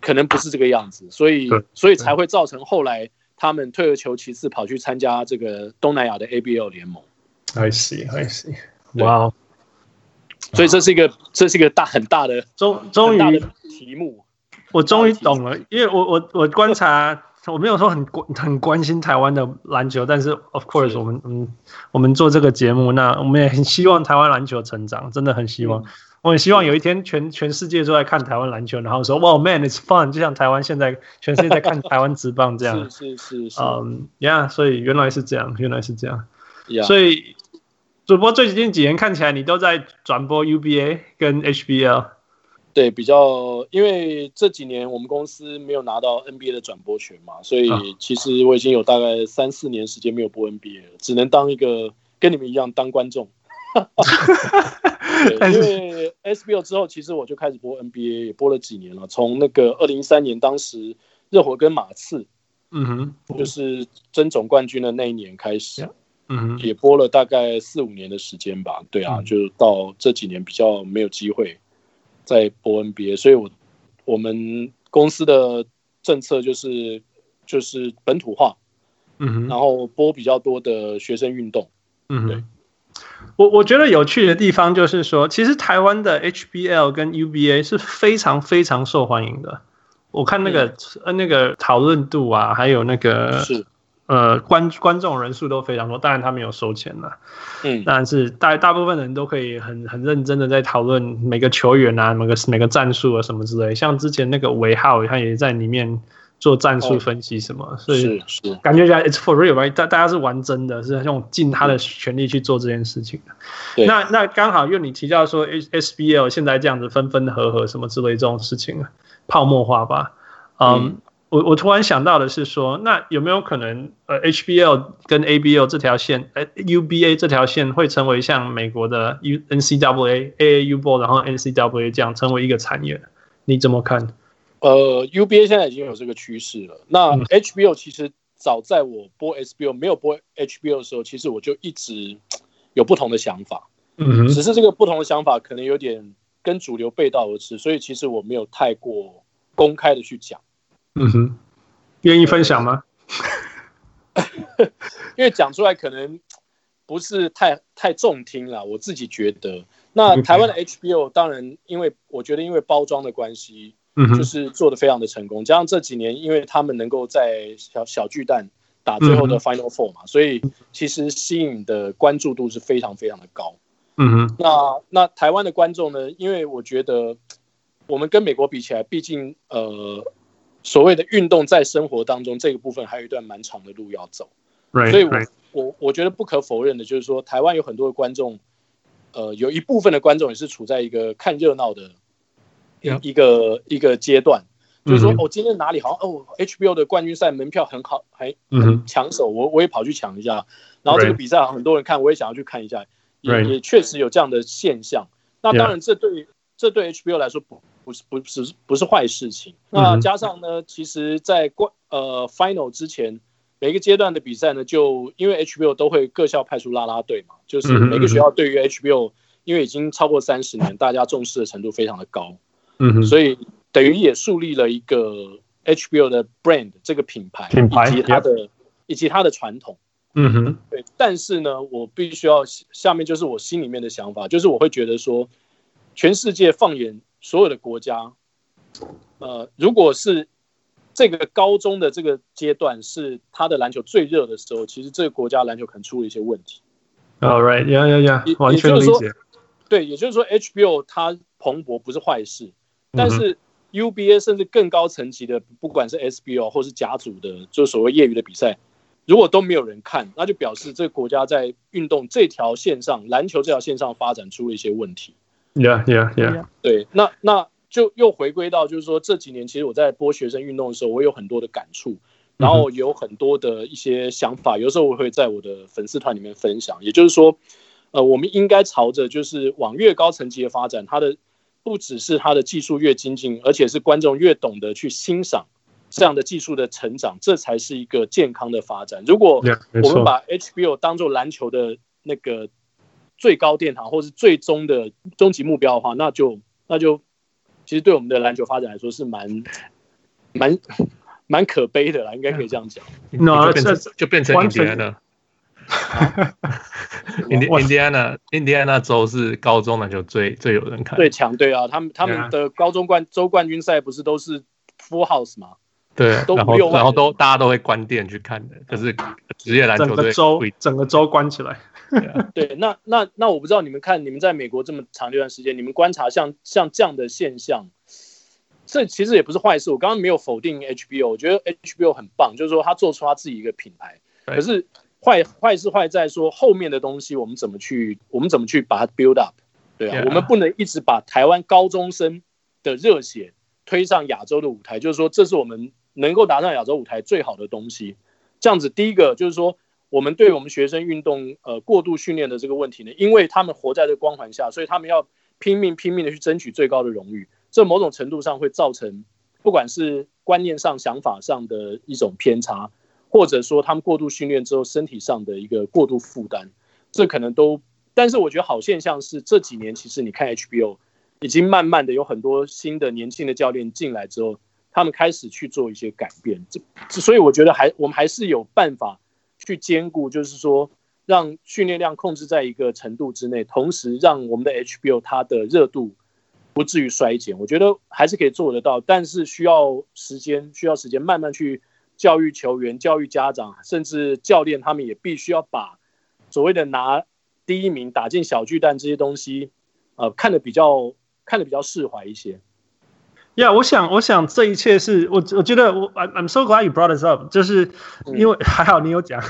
可能不是这个样子，所以所以才会造成后来他们退而求其次跑去参加这个东南亚的 ABL 联盟。I see, I see. Wow. 所以这是一个，这是一个大很大的终终于题目。我终于懂了，因为我我我观察，我没有说很关很关心台湾的篮球，但是 of course 我们嗯我们做这个节目，那我们也很希望台湾篮球成长，真的很希望。我很希望有一天全全世界都在看台湾篮球，然后说哇 man it's fun，就像台湾现在全世界在看台湾职棒这样。是是是。嗯，yeah，所以原来是这样，原来是这样。所以。主播最近几年看起来你都在转播 UBA 跟 HBL，对，比较因为这几年我们公司没有拿到 NBA 的转播权嘛，所以其实我已经有大概三四年时间没有播 NBA 了，只能当一个跟你们一样当观众。因为 SBL 之后，其实我就开始播 NBA，也播了几年了，从那个二零一三年当时热火跟马刺，嗯哼，就是争总冠军的那一年开始。嗯，也播了大概四五年的时间吧，对啊，嗯、就到这几年比较没有机会再播 NBA，所以我我们公司的政策就是就是本土化，嗯哼，然后播比较多的学生运动，嗯对，我我觉得有趣的地方就是说，其实台湾的 HBL 跟 UBA 是非常非常受欢迎的，我看那个、嗯、那个讨论度啊，还有那个是。呃，观观众人数都非常多，当然他没有收钱了，嗯，但是大大部分人都可以很很认真的在讨论每个球员啊，每个每个战术啊什么之类，像之前那个韦浩，他也在里面做战术分析什么，哦、所以感觉起来 it's for real，大大家是玩真的，是用尽他的全力去做这件事情的。对那那刚好，因为你提到说 SBL 现在这样子分分合合什么之类这种事情，泡沫化吧，嗯。嗯我我突然想到的是说，那有没有可能，呃，HBL 跟 ABL 这条线，呃，UBA 这条线会成为像美国的 UNCWA AAU ball 然后 NCWA 这样成为一个产业？你怎么看？呃，UBA 现在已经有这个趋势了。那 HBL 其实早在我播 SBL 没有播 HBL 的时候，其实我就一直有不同的想法。嗯哼，只是这个不同的想法可能有点跟主流背道而驰，所以其实我没有太过公开的去讲。嗯哼，愿意分享吗？因为讲出来可能不是太太中听了，我自己觉得。那台湾的 HBO 当然，因为我觉得因为包装的关系，嗯，就是做的非常的成功。加上这几年，因为他们能够在小小巨蛋打最后的 Final Four 嘛，所以其实吸引的关注度是非常非常的高。嗯哼，那那台湾的观众呢？因为我觉得我们跟美国比起来，毕竟呃。所谓的运动在生活当中这个部分还有一段蛮长的路要走，right, 所以我，我我我觉得不可否认的就是说，台湾有很多的观众，呃，有一部分的观众也是处在一个看热闹的一个.一个阶段，就是说，哦，今天哪里好像哦，HBO 的冠军赛门票很好，还很抢手，我我也跑去抢一下，然后这个比赛很多人看，我也想要去看一下，也.也确实有这样的现象。那当然，这对.这对 HBO 来说不。不是不是不是坏事情。那加上呢，其实，在冠呃 final 之前，每个阶段的比赛呢，就因为 HBO 都会各校派出啦啦队嘛，就是每个学校对于 HBO，因为已经超过三十年，大家重视的程度非常的高。嗯哼。所以等于也树立了一个 HBO 的 brand 这个品牌，品牌以及它的以及它的传统。嗯哼，对。但是呢，我必须要下面就是我心里面的想法，就是我会觉得说，全世界放眼所有的国家，呃，如果是这个高中的这个阶段是他的篮球最热的时候，其实这个国家篮球可能出了一些问题。All right, yeah, yeah, yeah，完全理解。对，也就是说，HBO 它蓬勃不是坏事，但是 UBA 甚至更高层级的，不管是 SBO 或是甲组的，就所谓业余的比赛，如果都没有人看，那就表示这个国家在运动这条线上，篮球这条线上发展出了一些问题。Yeah, yeah, yeah。对，那那就又回归到，就是说这几年其实我在播学生运动的时候，我有很多的感触，然后有很多的一些想法，有时候我会在我的粉丝团里面分享。也就是说，呃，我们应该朝着就是往越高层级的发展，它的不只是它的技术越精进，而且是观众越懂得去欣赏这样的技术的成长，这才是一个健康的发展。如果我们把 HBO 当做篮球的那个最高殿堂，或是最终的终极目标的话，那就那就其实对我们的篮球发展来说是蛮蛮蛮可悲的啦，应该可以这样讲。那就，就变成印第安了。印第印第安纳，印第安纳州是高中篮球最最有人看，最强对啊！他们他们的高中冠州冠军赛不是都是 full house 吗？对，都然后然后都大家都会关店去看的，可是职业篮球整个州整个州关起来。对，啊、对，那那那我不知道你们看，你们在美国这么长一段时间，你们观察像像这样的现象，这其实也不是坏事。我刚刚没有否定 HBO，我觉得 HBO 很棒，就是说他做出他自己一个品牌。可是坏坏是坏在说后面的东西，我们怎么去我们怎么去把它 build up？对啊，我们不能一直把台湾高中生的热血推上亚洲的舞台，就是说这是我们能够拿上亚洲舞台最好的东西。这样子，第一个就是说。我们对我们学生运动呃过度训练的这个问题呢，因为他们活在这个光环下，所以他们要拼命拼命的去争取最高的荣誉，这某种程度上会造成不管是观念上、想法上的一种偏差，或者说他们过度训练之后身体上的一个过度负担，这可能都。但是我觉得好现象是这几年其实你看 HBO 已经慢慢的有很多新的年轻的教练进来之后，他们开始去做一些改变，这所以我觉得还我们还是有办法。去兼顾，就是说，让训练量控制在一个程度之内，同时让我们的 HBO 它的热度不至于衰减。我觉得还是可以做得到，但是需要时间，需要时间慢慢去教育球员、教育家长，甚至教练他们也必须要把所谓的拿第一名、打进小巨蛋这些东西，呃，看得比较看得比较释怀一些。呀、yeah，我想，我想这一切是我，我觉得我，I'm I'm so glad you brought this up，就是因为、嗯、还好你有讲，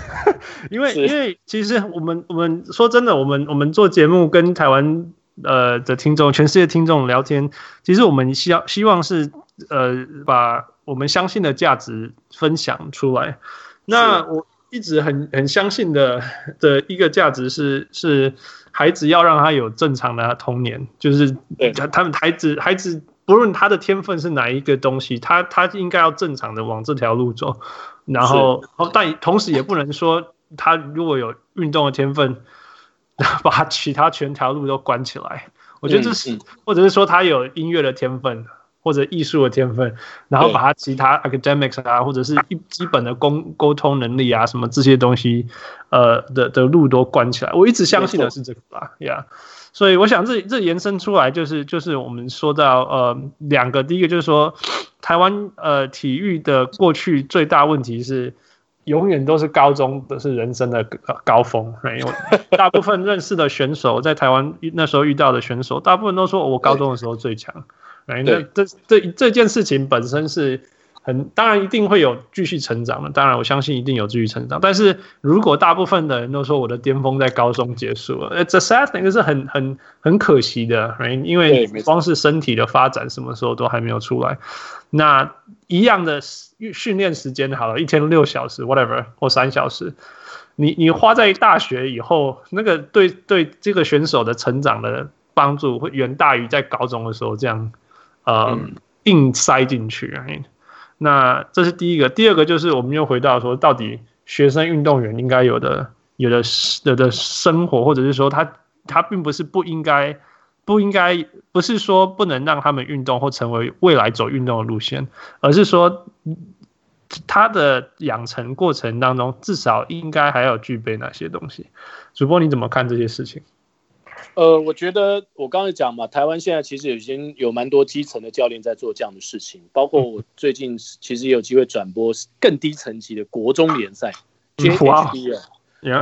因为因为其实我们我们说真的，我们我们做节目跟台湾呃的听众，全世界听众聊天，其实我们希望希望是呃把我们相信的价值分享出来。那我一直很很相信的的一个价值是是孩子要让他有正常的童年，就是他他们孩子孩子。不论他的天分是哪一个东西，他他应该要正常的往这条路走，然后，但同时也不能说他如果有运动的天分，把其他全条路都关起来。我觉得这是，或者是说他有音乐的天分或者艺术的天分，然后把他其他 academics 啊，或者是一基本的沟沟通能力啊，什么这些东西，呃的的路都关起来。我一直相信的是这个吧，Yeah。所以我想这这延伸出来就是就是我们说到呃两个，第一个就是说台湾呃体育的过去最大问题是永远都是高中都是人生的高峰，因为 大部分认识的选手在台湾那时候遇到的选手，大部分都说我高中的时候最强，那这这这件事情本身是。很当然一定会有继续成长的，当然我相信一定有继续成长。但是如果大部分的人都说我的巅峰在高中结束了，it's a sad thing，是很很很可惜的，right? 因为光是身体的发展什么时候都还没有出来。那一样的训练时间好了，一天六小时，whatever 或三小时，你你花在大学以后，那个对对这个选手的成长的帮助会远大于在高中的时候这样呃、嗯、硬塞进去，right? 那这是第一个，第二个就是我们又回到说，到底学生运动员应该有的、有的、有的生活，或者是说他他并不是不应该不应该不是说不能让他们运动或成为未来走运动的路线，而是说他的养成过程当中至少应该还要具备哪些东西？主播你怎么看这些事情？呃，我觉得我刚才讲嘛，台湾现在其实已经有蛮多基层的教练在做这样的事情，包括我最近其实也有机会转播更低层级的国中联赛 JHBL。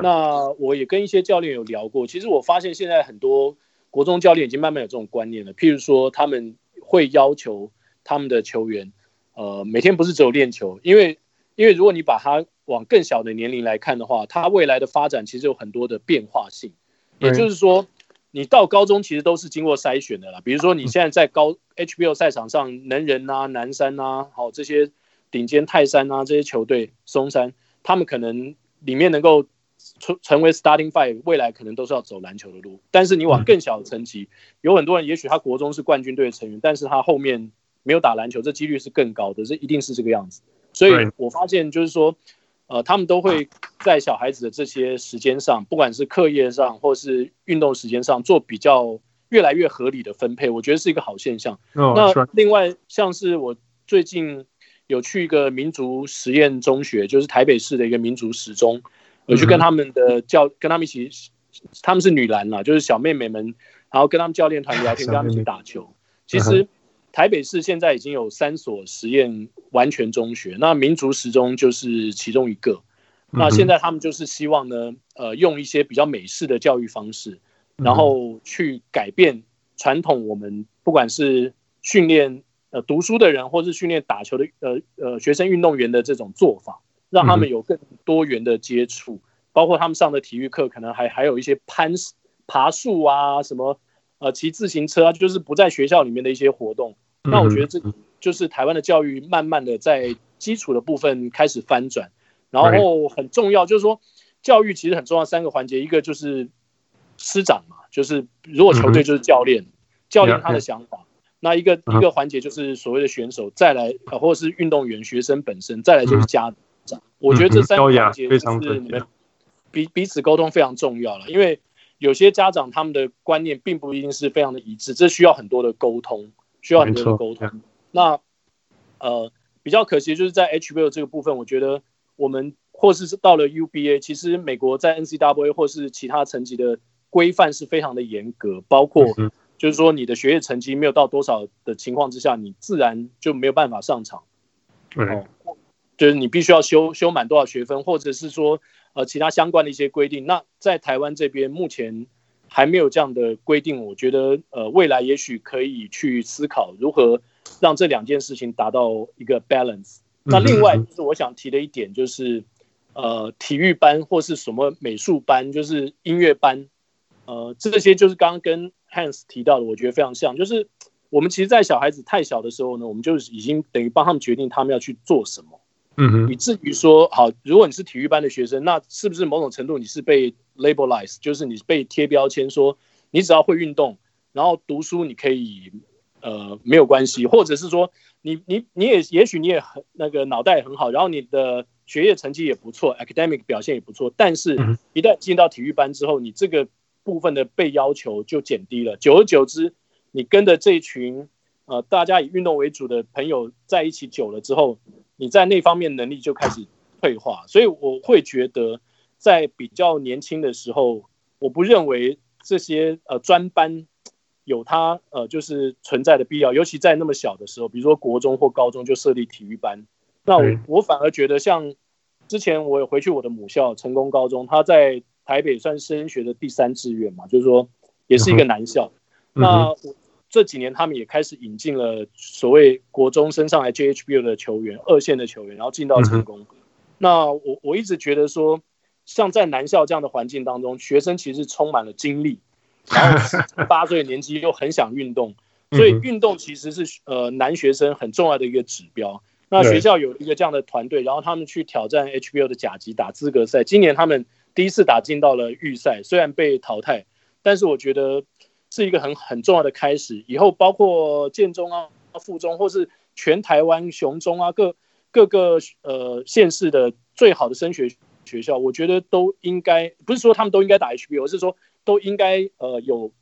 那我也跟一些教练有聊过，其实我发现现在很多。国中教练已经慢慢有这种观念了，譬如说他们会要求他们的球员，呃，每天不是只有练球，因为因为如果你把他往更小的年龄来看的话，他未来的发展其实有很多的变化性，也就是说，你到高中其实都是经过筛选的啦。比如说你现在在高 HBL 赛场上，能人啊、南山啊，好这些顶尖泰山啊这些球队，松山，他们可能里面能够。成成为 starting five，未来可能都是要走篮球的路。但是你往更小的层级，有很多人，也许他国中是冠军队的成员，但是他后面没有打篮球，这几率是更高的，这一定是这个样子。所以我发现就是说，呃，他们都会在小孩子的这些时间上，不管是课业上或是运动时间上，做比较越来越合理的分配，我觉得是一个好现象。那另外像是我最近有去一个民族实验中学，就是台北市的一个民族实中。我去跟他们的教，跟他们一起，他们是女篮啦，就是小妹妹们，然后跟他们教练团聊天，跟他们一起打球。其实台北市现在已经有三所实验完全中学，那民族实中就是其中一个。那现在他们就是希望呢，呃，用一些比较美式的教育方式，然后去改变传统我们不管是训练呃读书的人，或是训练打球的呃呃学生运动员的这种做法。让他们有更多元的接触，嗯、包括他们上的体育课，可能还还有一些攀爬树啊，什么呃骑自行车啊，就是不在学校里面的一些活动。嗯、那我觉得这就是台湾的教育慢慢的在基础的部分开始翻转，然后很重要就是说教育其实很重要三个环节，一个就是师长嘛，就是如果球队就是教练，嗯、教练他的想法，嗯、那一个、嗯、一个环节就是所谓的选手，再来或者是运动员学生本身，再来就是家。长我觉得这三个环节是你们彼彼此沟通非常重要了，因为有些家长他们的观念并不一定是非常的一致，这需要很多的沟通，需要很多的沟通。那呃比较可惜就是在 HBO 这个部分，我觉得我们或是到了 UBA，其实美国在 NCAA 或是其他层级的规范是非常的严格，包括就是说你的学业成绩没有到多少的情况之下，你自然就没有办法上场。对。就是你必须要修修满多少学分，或者是说呃其他相关的一些规定。那在台湾这边目前还没有这样的规定，我觉得呃未来也许可以去思考如何让这两件事情达到一个 balance。那另外就是我想提的一点就是呃体育班或是什么美术班，就是音乐班，呃这些就是刚刚跟 Hans 提到的，我觉得非常像，就是我们其实，在小孩子太小的时候呢，我们就已经等于帮他们决定他们要去做什么。嗯哼，以至于说好，如果你是体育班的学生，那是不是某种程度你是被 labelize，就是你被贴标签说你只要会运动，然后读书你可以呃没有关系，或者是说你你你也也许你也很那个脑袋也很好，然后你的学业成绩也不错，academic 表现也不错，但是一旦进到体育班之后，你这个部分的被要求就减低了，久而久之，你跟着这一群呃大家以运动为主的朋友在一起久了之后。你在那方面能力就开始退化，所以我会觉得，在比较年轻的时候，我不认为这些呃专班有它呃就是存在的必要，尤其在那么小的时候，比如说国中或高中就设立体育班，那我我反而觉得像之前我有回去我的母校成功高中，它在台北算升学的第三志愿嘛，就是说也是一个男校，那我。这几年他们也开始引进了所谓国中升上来 JHBL 的球员，二线的球员，然后进到成功。嗯、那我我一直觉得说，像在男校这样的环境当中，学生其实充满了精力，然后八岁的年纪又很想运动，所以运动其实是呃男学生很重要的一个指标。那学校有一个这样的团队，然后他们去挑战 HBL 的甲级打资格赛。今年他们第一次打进到了预赛，虽然被淘汰，但是我觉得。是一个很很重要的开始，以后包括建中啊、附中，或是全台湾雄中啊，各各个呃县市的最好的升学学校，我觉得都应该不是说他们都应该打 HBO，而是说都应该呃有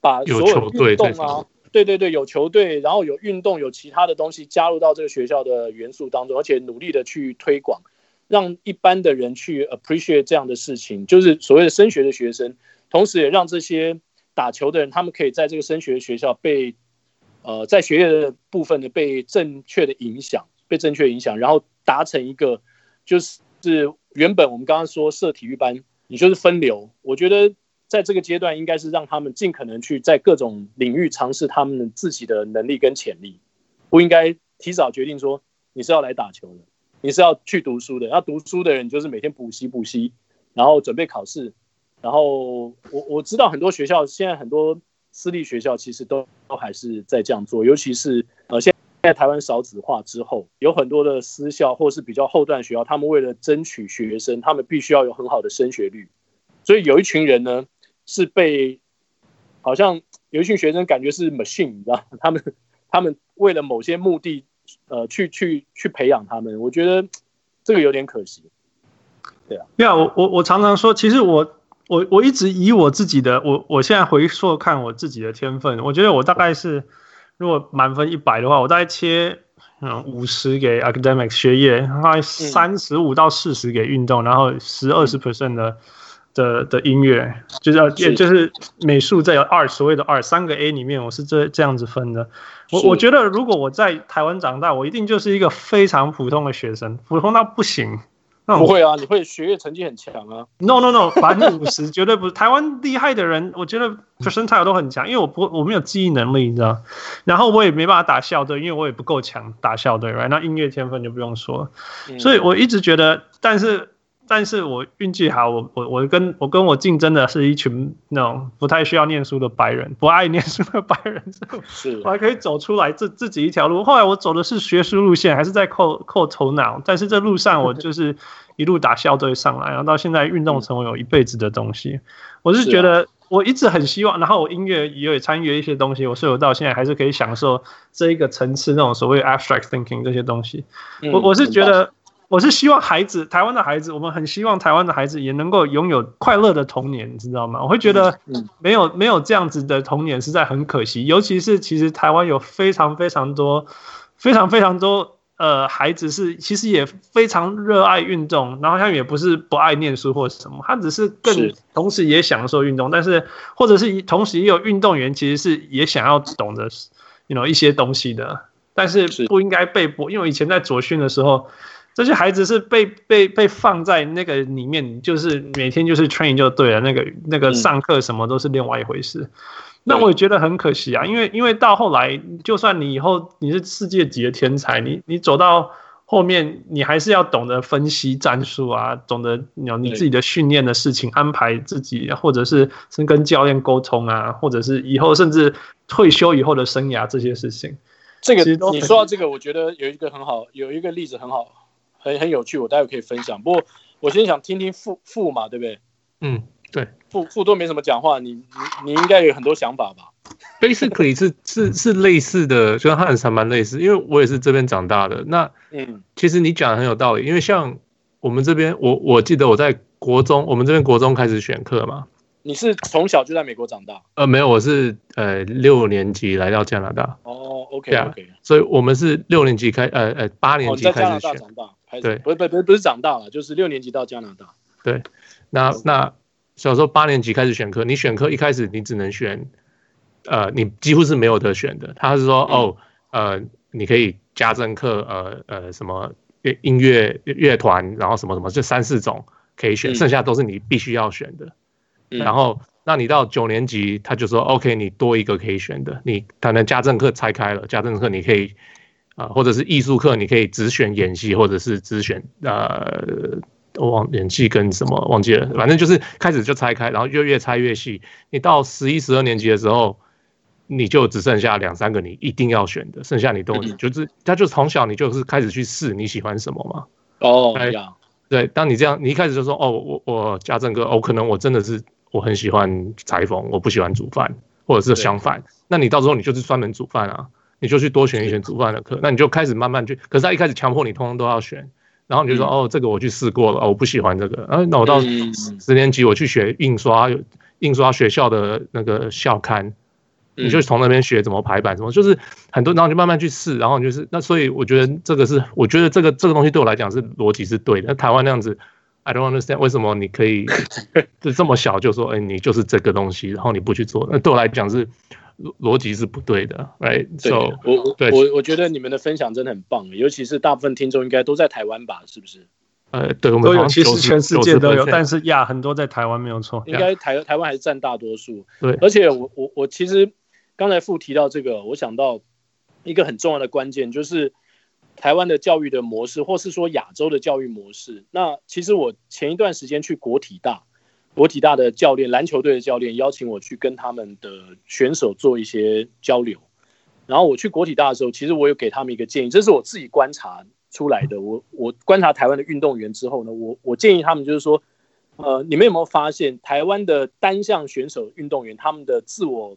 把所有运动啊，对对对，有球队，然后有运动，有其他的东西加入到这个学校的元素当中，而且努力的去推广，让一般的人去 appreciate 这样的事情，就是所谓的升学的学生，同时也让这些打球的人，他们可以在这个升学学校被呃在学业的部分呢被正确的影响，被正确影响，然后达成一个就是原本我们刚刚说设体育班，你就是分流，我觉得。在这个阶段，应该是让他们尽可能去在各种领域尝试他们自己的能力跟潜力，不应该提早决定说你是要来打球的，你是要去读书的。要读书的人就是每天补习补习，然后准备考试。然后我我知道很多学校现在很多私立学校其实都都还是在这样做，尤其是呃现在台湾少子化之后，有很多的私校或是比较后段学校，他们为了争取学生，他们必须要有很好的升学率，所以有一群人呢。是被好像有一群学生感觉是 machine，你知道？他们他们为了某些目的，呃，去去去培养他们，我觉得这个有点可惜。对啊，对啊，我我我常常说，其实我我我一直以我自己的，我我现在回溯看我自己的天分，我觉得我大概是如果满分一百的话，我大概切嗯五十给 academic 学业，大概三十五到四十给运动，然后十二十 percent 的。的的音乐就是要，也就是美术在有二，所谓的二三个 A 里面，我是这这样子分的。我我觉得如果我在台湾长大，我一定就是一个非常普通的学生，普通到不行。那不会啊，你会学业成绩很强啊。No No No，百分之五十 绝对不是。台湾厉害的人，我觉得 percentile 都很强，因为我不我没有记忆能力，你知道。然后我也没办法打校队，因为我也不够强打校队，right？那音乐天分就不用说。所以我一直觉得，但是。但是我运气好，我我我跟我跟我竞争的是一群那种不太需要念书的白人，不爱念书的白人，是我还可以走出来自自己一条路。后来我走的是学术路线，还是在扣扣头脑，但是这路上我就是一路打校队上来，然后到现在运动成为我一辈子的东西。我是觉得我一直很希望，然后我音乐也有参与一些东西，我所以我到现在还是可以享受这一个层次那种所谓 abstract thinking 这些东西。我我是觉得。我是希望孩子，台湾的孩子，我们很希望台湾的孩子也能够拥有快乐的童年，你知道吗？我会觉得没有没有这样子的童年实在很可惜，尤其是其实台湾有非常非常多、非常非常多呃孩子是其实也非常热爱运动，然后他们也不是不爱念书或什么，他只是更同时也享受运动，但是或者是同时也有运动员其实是也想要懂得，you know 一些东西的，但是不应该被迫，因为我以前在左训的时候。这些孩子是被被被放在那个里面，就是每天就是 train 就对了，那个那个上课什么都是另外一回事。嗯、那我也觉得很可惜啊，因为因为到后来，就算你以后你是世界级的天才，你你走到后面，你还是要懂得分析战术啊，懂得有你自己的训练的事情，安排自己，或者是是跟教练沟通啊，或者是以后甚至退休以后的生涯这些事情。这个你说到这个，我觉得有一个很好，有一个例子很好。很很有趣，我待会可以分享。不过我先想听听富富嘛，对不对？嗯，对，富富都没什么讲话，你你你应该有很多想法吧？Basically 是是是类似的，就跟汉城蛮类似，因为我也是这边长大的。那嗯，其实你讲的很有道理，因为像我们这边，我我记得我在国中，我们这边国中开始选课嘛。你是从小就在美国长大？呃，没有，我是呃六年级来到加拿大。哦，OK OK，所以我们是六年级开，呃呃八年级开始选。在加拿大长大。对，不不不不是长大了，就是六年级到加拿大。对，那那小时候八年级开始选课，你选课一开始你只能选，呃，你几乎是没有得选的。他是说，哦，呃，你可以家政课，呃呃，什么音乐乐团，然后什么什么，就三四种可以选，剩下都是你必须要选的。然后，那你到九年级，他就说，OK，你多一个可以选的，你可能家政课拆开了，家政课你可以。啊，或者是艺术课，你可以只选演戏，或者是只选呃，我忘演戏跟什么忘记了，反正就是开始就拆开，然后就越拆越细。你到十一、十二年级的时候，你就只剩下两三个你一定要选的，剩下你都就是，他就从小你就是开始去试你喜欢什么嘛。哦，对，当你这样，你一开始就说哦，我我家政哥，哦，可能我真的是我很喜欢裁缝，我不喜欢煮饭，或者是相反，那你到时候你就是专门煮饭啊。你就去多选一选煮饭的课，那你就开始慢慢去。可是他一开始强迫你通通都要选，然后你就说、嗯、哦，这个我去试过了，哦，我不喜欢这个。啊，那我到十年级我去学印刷，印刷学校的那个校刊，你就从那边学怎么排版，什么就是很多，然后就慢慢去试，然后就是那所以我觉得这个是，我觉得这个这个东西对我来讲是逻辑是对的。那台湾那样子，I don't understand 为什么你可以 就这么小就说，哎，你就是这个东西，然后你不去做，那对我来讲是逻辑是不对的，right？对，so, 我我我觉得你们的分享真的很棒，尤其是大部分听众应该都在台湾吧，是不是？呃，对，我们都有，其实全世界都有，但是呀，很多在台湾没有错，应该台台湾还是占大多数。对，而且我我我其实刚才傅提到这个，我想到一个很重要的关键，就是台湾的教育的模式，或是说亚洲的教育模式。那其实我前一段时间去国体大，国体大的教练，篮球队的教练邀请我去跟他们的选手做一些交流。然后我去国体大的时候，其实我有给他们一个建议，这是我自己观察出来的，我我观察台湾的运动员之后呢，我我建议他们就是说，呃，你们有没有发现台湾的单项选手运动员他们的自我，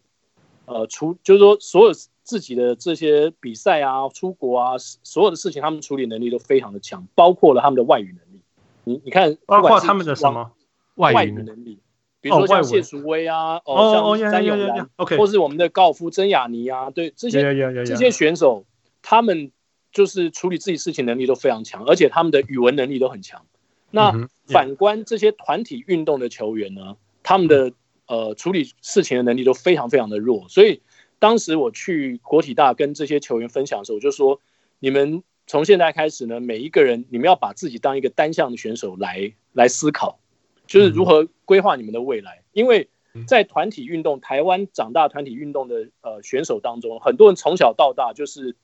呃，处就是说所有自己的这些比赛啊、出国啊，所有的事情，他们处理能力都非常的强，包括了他们的外语能力。你你看，包括他们的什么外语能力？比如说像谢淑薇啊，哦，像詹咏然，OK，或是我们的高尔夫曾雅妮啊，对这些这些选手，他们。就是处理自己事情能力都非常强，而且他们的语文能力都很强。那反观这些团体运动的球员呢，他们的呃处理事情的能力都非常非常的弱。所以当时我去国体大跟这些球员分享的时候，我就说：你们从现在开始呢，每一个人你们要把自己当一个单项的选手来来思考，就是如何规划你们的未来。因为在团体运动，台湾长大团体运动的呃选手当中，很多人从小到大就是。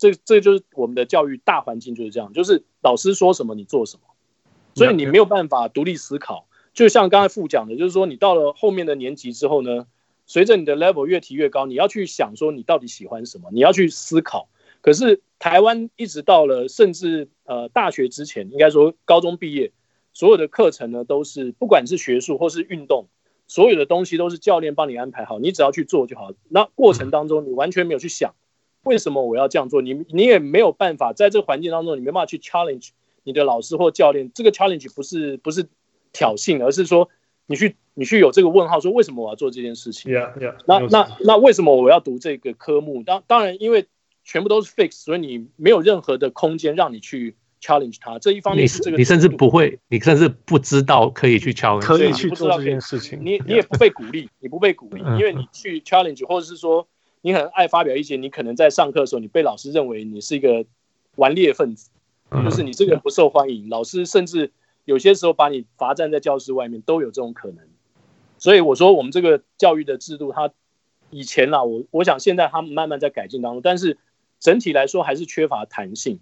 这这就是我们的教育大环境就是这样，就是老师说什么你做什么，所以你没有办法独立思考。就像刚才傅讲的，就是说你到了后面的年级之后呢，随着你的 level 越提越高，你要去想说你到底喜欢什么，你要去思考。可是台湾一直到了甚至呃大学之前，应该说高中毕业，所有的课程呢都是不管是学术或是运动，所有的东西都是教练帮你安排好，你只要去做就好。那过程当中你完全没有去想。为什么我要这样做？你你也没有办法在这个环境当中，你没办法去 challenge 你的老师或教练。这个 challenge 不是不是挑衅，而是说你去你去有这个问号，说为什么我要做这件事情？Yeah, yeah, 那那那为什么我要读这个科目？当当然，因为全部都是 fix，所以你没有任何的空间让你去 challenge 他。这一方面是这个你，你甚至不会，你甚至不知道可以去 challenge，可以去做这件事情。你你也不被鼓励，你不被鼓励，因为你去 challenge 或者是说。你很爱发表意见，你可能在上课的时候，你被老师认为你是一个顽劣分子，就是你这个人不受欢迎，老师甚至有些时候把你罚站在教室外面都有这种可能。所以我说，我们这个教育的制度，它以前啦，我我想现在他们慢慢在改进当中，但是整体来说还是缺乏弹性，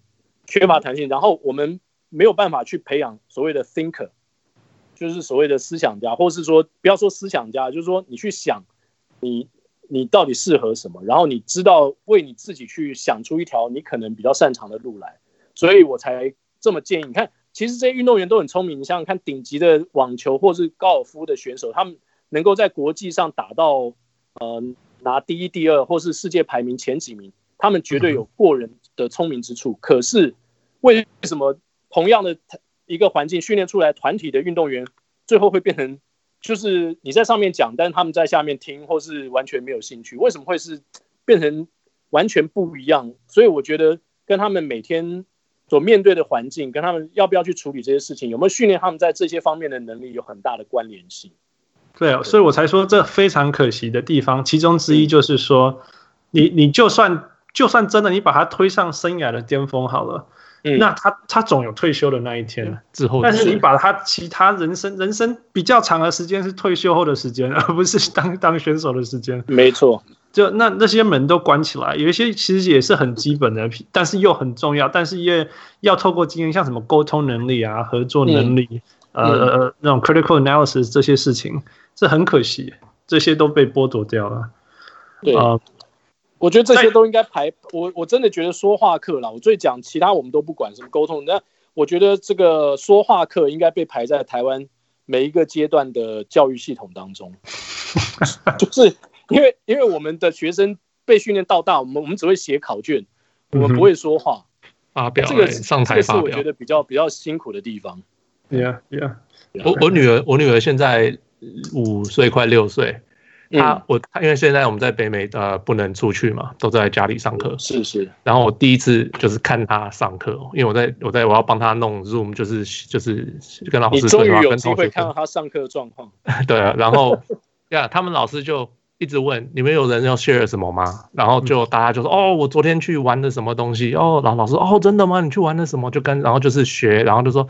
缺乏弹性。然后我们没有办法去培养所谓的 thinker，就是所谓的思想家，或是说不要说思想家，就是说你去想你。你到底适合什么？然后你知道为你自己去想出一条你可能比较擅长的路来，所以我才这么建议。你看，其实这些运动员都很聪明。你想想看，顶级的网球或是高尔夫的选手，他们能够在国际上打到呃拿第一、第二，或是世界排名前几名，他们绝对有过人的聪明之处。可是为什么同样的一个环境训练出来团体的运动员，最后会变成？就是你在上面讲，但是他们在下面听，或是完全没有兴趣，为什么会是变成完全不一样？所以我觉得跟他们每天所面对的环境，跟他们要不要去处理这些事情，有没有训练他们在这些方面的能力，有很大的关联性。对啊，所以我才说这非常可惜的地方，其中之一就是说，你你就算就算真的你把他推上生涯的巅峰好了。嗯、那他他总有退休的那一天之后，但是你把他其他人生人生比较长的时间是退休后的时间，而不是当当选手的时间。没错，就那那些门都关起来，有一些其实也是很基本的，但是又很重要，但是也要透过经验，像什么沟通能力啊、合作能力，嗯、呃呃那种 critical analysis 这些事情，这很可惜，这些都被剥夺掉了。对啊。呃我觉得这些都应该排，我我真的觉得说话课啦，我最讲其他我们都不管什么沟通，那我觉得这个说话课应该被排在台湾每一个阶段的教育系统当中，就是因为因为我们的学生被训练到大，我们我们只会写考卷，我们不会说话，发表这个上台发表，这是我觉得比较比较辛苦的地方。Yeah, yeah. 我我女儿我女儿现在五岁快六岁。他、嗯、我他因为现在我们在北美呃不能出去嘛，都在家里上课。是是。然后我第一次就是看他上课，因为我在我在我要帮他弄 Zoom，就是就是跟老师。你终于有机会看到他上课的状况。对啊，然后呀，yeah, 他们老师就一直问你们有人要 share 什么吗？然后就大家就说、嗯、哦，我昨天去玩的什么东西哦，然后老师哦，真的吗？你去玩的什么？就跟然后就是学，然后就说。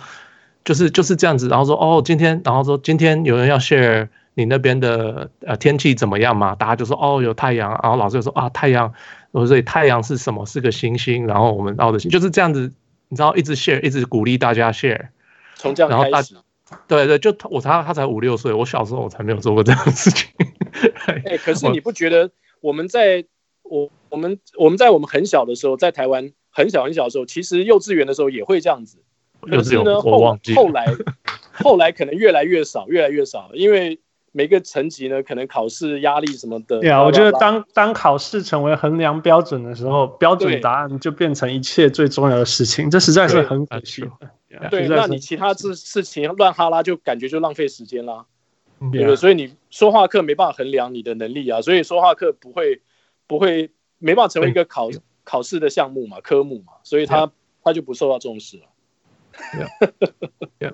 就是就是这样子，然后说哦，今天，然后说今天有人要 share 你那边的呃天气怎么样嘛？大家就说哦，有太阳，然后老师就说啊，太阳，我说太阳是什么？是个星星，然后我们绕着星，就是这样子，你知道，一直 share，一直鼓励大家 share，从这样开始，然后大对对，就我他他才五六岁，我小时候我才没有做过这样的事情。哎、欸，可是你不觉得我们在我我们我们在我们很小的时候，在台湾很小很小的时候，其实幼稚园的时候也会这样子。可是呢，后后来后来可能越来越少，越来越少，因为每个层级呢，可能考试压力什么的。对啊，我觉得当当考试成为衡量标准的时候，标准答案就变成一切最重要的事情，这实在是很可惜。对，那你其他事事情乱哈拉，就感觉就浪费时间啦，对？所以你说话课没办法衡量你的能力啊，所以说话课不会不会没办法成为一个考考试的项目嘛，科目嘛，所以他他就不受到重视了。呀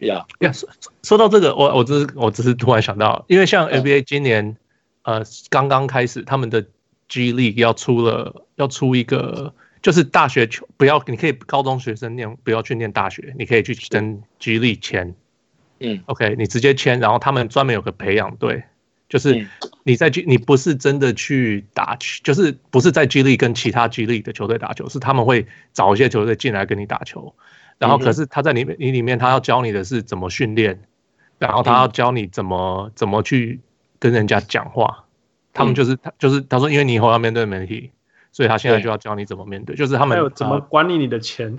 呀呀！说说到这个，我我只是我只是突然想到，因为像 NBA 今年呃刚刚开始，他们的 G League 要出了，要出一个就是大学球不要，你可以高中学生念不要去念大学，你可以去跟 G League 签。嗯，OK，你直接签，然后他们专门有个培养队，就是你在 G 你不是真的去打，就是不是在 G League 跟其他 G League 的球队打球，是他们会找一些球队进来跟你打球。然后可是他在里面，你里面他要教你的是怎么训练，然后他要教你怎么怎么去跟人家讲话。他们就是他就是他说，因为你以后要面对媒体，所以他现在就要教你怎么面对，就是他们还有怎么管理你的钱，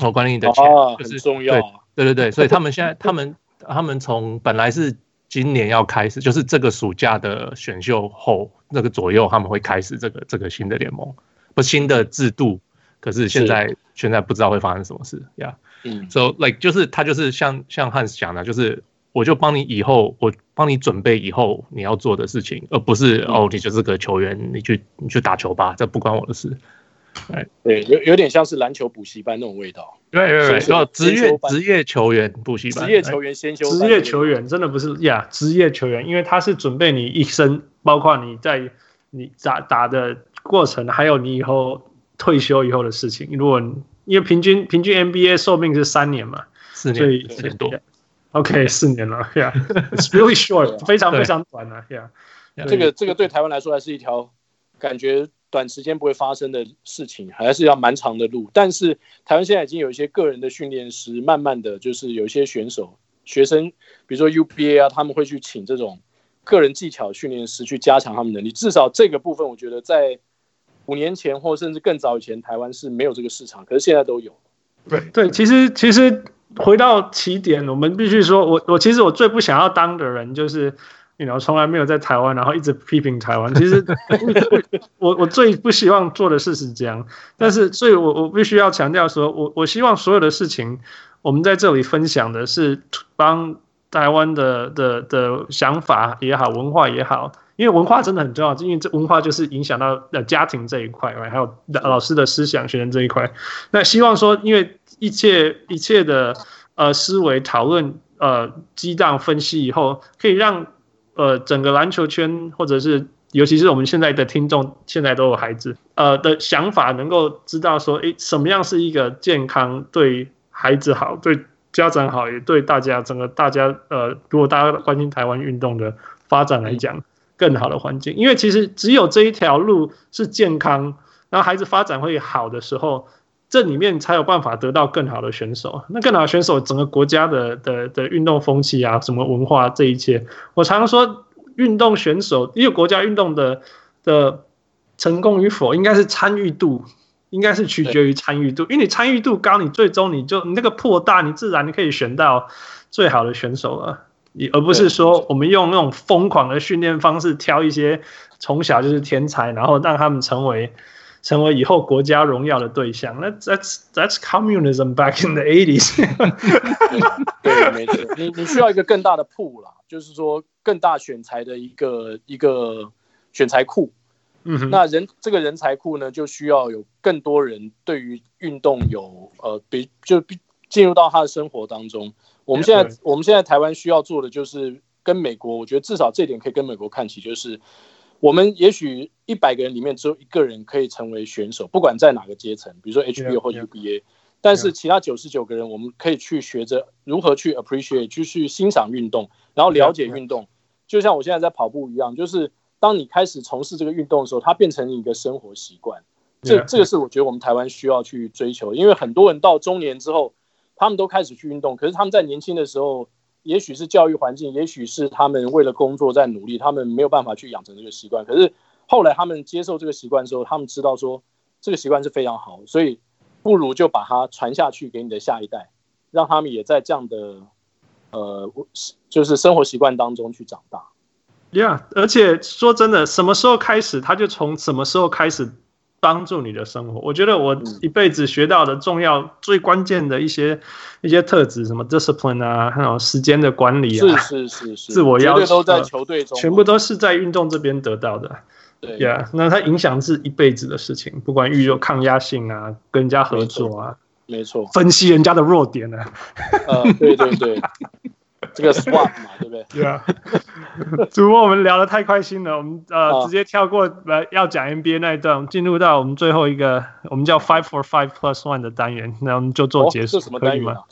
哦，管理你的钱就是重要。对对对，所以他们现在他们他们从本来是今年要开始，就是这个暑假的选秀后那个左右他们会开始这个这个新的联盟，不新的制度。可是现在现在不知道会发生什么事呀？嗯，so like 就是他就是像像汉斯讲的，就是我就帮你以后我帮你准备以后你要做的事情，而不是哦你就是个球员，你去你去打球吧，这不关我的事。哎对，有有点像是篮球补习班那种味道。对对对，职业职业球员补习班，职业球员先修，职业球员真的不是呀，职业球员，因为他是准备你一生，包括你在你打打的过程，还有你以后。退休以后的事情，如果因为平均平均 NBA 寿命是三年嘛，四年四年多，OK，四年了，Yeah，it's really short，非常非常短了，Yeah，这个这个对台湾来说还是一条感觉短时间不会发生的事情，还是要蛮长的路。但是台湾现在已经有一些个人的训练师，慢慢的就是有一些选手学生，比如说 UBA 啊，他们会去请这种个人技巧训练师去加强他们能力。至少这个部分，我觉得在。五年前或甚至更早以前，台湾是没有这个市场，可是现在都有。对对，其实其实回到起点，我们必须说，我我其实我最不想要当的人就是，你知道，从来没有在台湾，然后一直批评台湾。其实 我我最不希望做的事是这样，但是所以我我必须要强调说，我我希望所有的事情，我们在这里分享的是帮台湾的的的想法也好，文化也好。因为文化真的很重要，因为这文化就是影响到呃家庭这一块，还有老师的思想、学生这一块。那希望说，因为一切一切的呃思维讨论、呃激荡分析以后，可以让呃整个篮球圈，或者是尤其是我们现在的听众，现在都有孩子，呃的想法，能够知道说，诶，什么样是一个健康，对孩子好，对家长好，也对大家整个大家呃，如果大家关心台湾运动的发展来讲。更好的环境，因为其实只有这一条路是健康，然后孩子发展会好的时候，这里面才有办法得到更好的选手。那更好的选手，整个国家的的的运动风气啊，什么文化这一切，我常说，运动选手一个国家运动的的成功与否，应该是参与度，应该是取决于参与度，因为你参与度高，你最终你就你那个破大，你自然你可以选到最好的选手了。而不是说我们用那种疯狂的训练方式挑一些从小就是天才，然后让他们成为成为以后国家荣耀的对象。那 that's that's communism back in the eighties 对，没错，你你需要一个更大的 pool 啦，就是说更大选材的一个一个选材库。嗯哼，那人这个人才库呢，就需要有更多人对于运动有呃，比就进入到他的生活当中。我们现在我们现在台湾需要做的就是跟美国，我觉得至少这点可以跟美国看齐，就是我们也许一百个人里面只有一个人可以成为选手，不管在哪个阶层，比如说 HBO 或 UBA，但是其他九十九个人，我们可以去学着如何去 appreciate，去去欣赏运动，然后了解运动，就像我现在在跑步一样，就是。当你开始从事这个运动的时候，它变成一个生活习惯。这这个是我觉得我们台湾需要去追求，因为很多人到中年之后，他们都开始去运动，可是他们在年轻的时候，也许是教育环境，也许是他们为了工作在努力，他们没有办法去养成这个习惯。可是后来他们接受这个习惯之后，他们知道说这个习惯是非常好，所以不如就把它传下去给你的下一代，让他们也在这样的呃，就是生活习惯当中去长大。Yeah，而且说真的，什么时候开始，他就从什么时候开始帮助你的生活。我觉得我一辈子学到的重要、嗯、最关键的一些一些特质，什么 discipline 啊，还有时间的管理啊，是是是是，自我要求都在球队中，全部都是在运动这边得到的。对，Yeah，那它影响是一辈子的事情，不管遇有抗压性啊，跟人家合作啊，没错，分析人家的弱点啊，呃，对对对。这个 swap 嘛，对不对？对啊。主播，我们聊得太开心了，我们呃、啊、直接跳过来要讲 NBA 那一段，进入到我们最后一个，我们叫 Five for Five Plus One 的单元，那我们就做结束，哦、什么单元、啊、可以吗？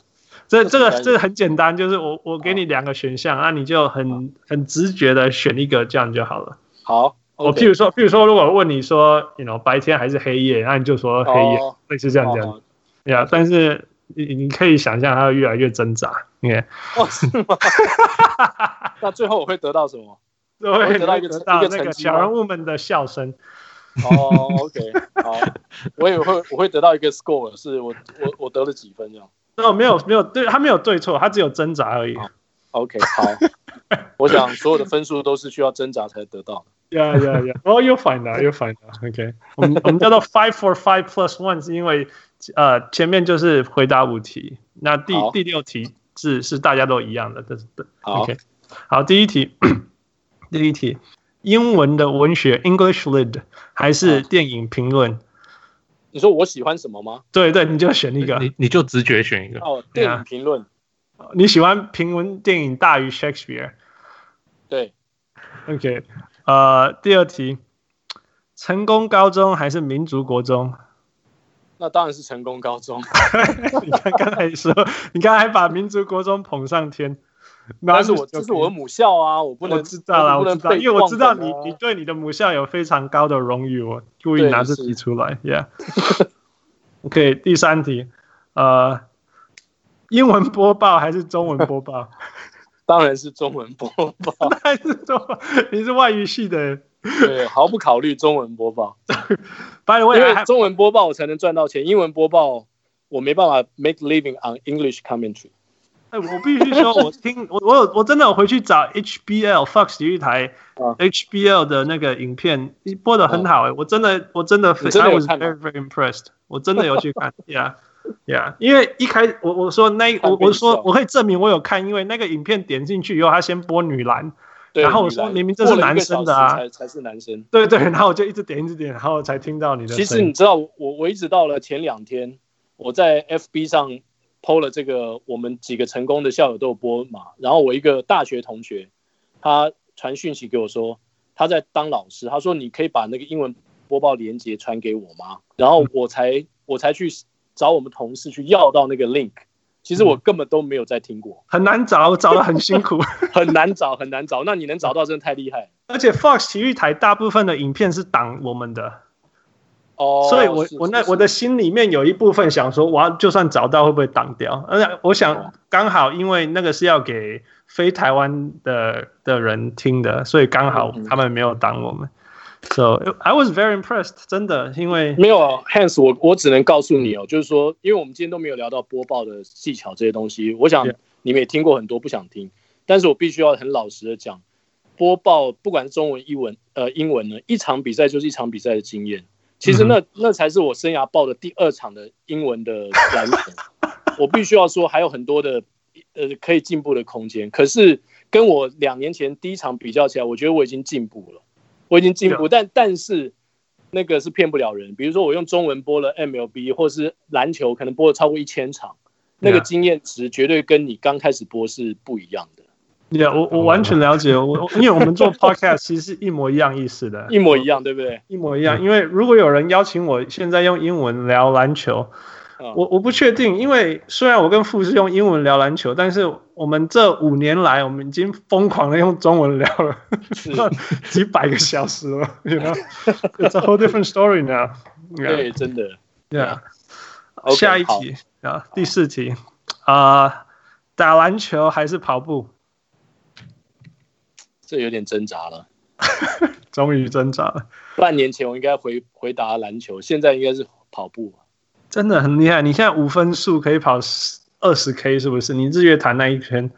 这这个这个很简单，就是我我给你两个选项，那、啊、你就很很直觉的选一个，这样就好了。好，我譬如说，譬如说，如果问你说，you know 白天还是黑夜，那你就说黑夜，类似、哦、这样这样。呀，但是。你你可以想象，他会越来越挣扎。你看，哦，是吗？那最后我会得到什么？我会得到一个得到那个小人物们的笑声。哦，OK，好，我也会我会得到一个 score，是我我我得了几分这样？哦，没有没有对，他没有对错，他只有挣扎而已。OK，好，我想所有的分数都是需要挣扎才得到的。Yeah, yeah, yeah. 哦，you'll find that, you'll find out. OK，我们我们叫做 five for five plus one，是因为。呃，前面就是回答五题，那第第六题是是大家都一样的，这是对。OK，好，第一题，第一题，英文的文学 English Lit 还是电影评论？你说我喜欢什么吗？对对，你就选一个，你你就直觉选一个。哦，电影评论。你喜欢评论电影大于 Shakespeare？对。OK，呃，第二题，成功高中还是民族国中？那当然是成功高中。你看刚才说，你刚才还把民族国中捧上天，那是我这是我的母校啊，我不能知道啦，我知道，因为我知道你你对你的母校有非常高的荣誉，我故意拿这题出来，Yeah。OK，第三题，呃，英文播报还是中文播报？当然是中文播报，还是中文？你是外语系的。对，毫不考虑中文播报。By the way, 因为中文播报我才能赚到钱，英文播报我没办法 make living on English commentary。哎，我必须说，我听我我有我真的有回去找 HBL Fox 体育台 HBL 的那个影片，播的很好哎，我真的我真的非常 I was very very impressed，我真的有去看，Yeah Yeah，因为一开我我说那我我说我可以证明我有看，因为那个影片点进去以后，他先播女篮。然后我说明明这是男生的啊，才才是男生。对对，然后我就一直点一直点，然后才听到你的。其实你知道，我我一直到了前两天，我在 FB 上 PO 了这个，我们几个成功的校友都有播嘛。然后我一个大学同学，他传讯息给我说，他在当老师，他说你可以把那个英文播报链接传给我吗？然后我才我才去找我们同事去要到那个 link。其实我根本都没有在听过，很难找，找的很辛苦，很难找，很难找。那你能找到，真的太厉害。而且 Fox 体育台大部分的影片是挡我们的，哦，所以我我那我的心里面有一部分想说，我要就算找到会不会挡掉？而且我想刚好因为那个是要给非台湾的的人听的，所以刚好他们没有挡我们。So I was very impressed，真的，因为没有啊，Hans，我我只能告诉你哦，就是说，因为我们今天都没有聊到播报的技巧这些东西，我想你们也听过很多，不想听，但是我必须要很老实的讲，播报不管是中文、英文，呃，英文呢，一场比赛就是一场比赛的经验，其实那那才是我生涯报的第二场的英文的篮球。我必须要说，还有很多的呃可以进步的空间。可是跟我两年前第一场比较起来，我觉得我已经进步了，我已经进步。但但是那个是骗不了人。比如说我用中文播了 MLB 或是篮球，可能播了超过一千场，那个经验值绝对跟你刚开始播是不一样的。对啊，我我完全了解，我因为我们做 podcast 其实是一模一样意思的，一模一样，对不对？一模一样。因为如果有人邀请我现在用英文聊篮球，我我不确定，因为虽然我跟富是用英文聊篮球，但是我们这五年来，我们已经疯狂的用中文聊了 几百个小时了，You know，it's a whole different story now。对，真的。对啊。下一题啊，第四题啊，打篮球还是跑步？这有点挣扎了，终于挣扎了。半年前我应该回回答篮球，现在应该是跑步。真的很厉害，你现在五分速可以跑二十 K 是不是？你日月潭那一圈？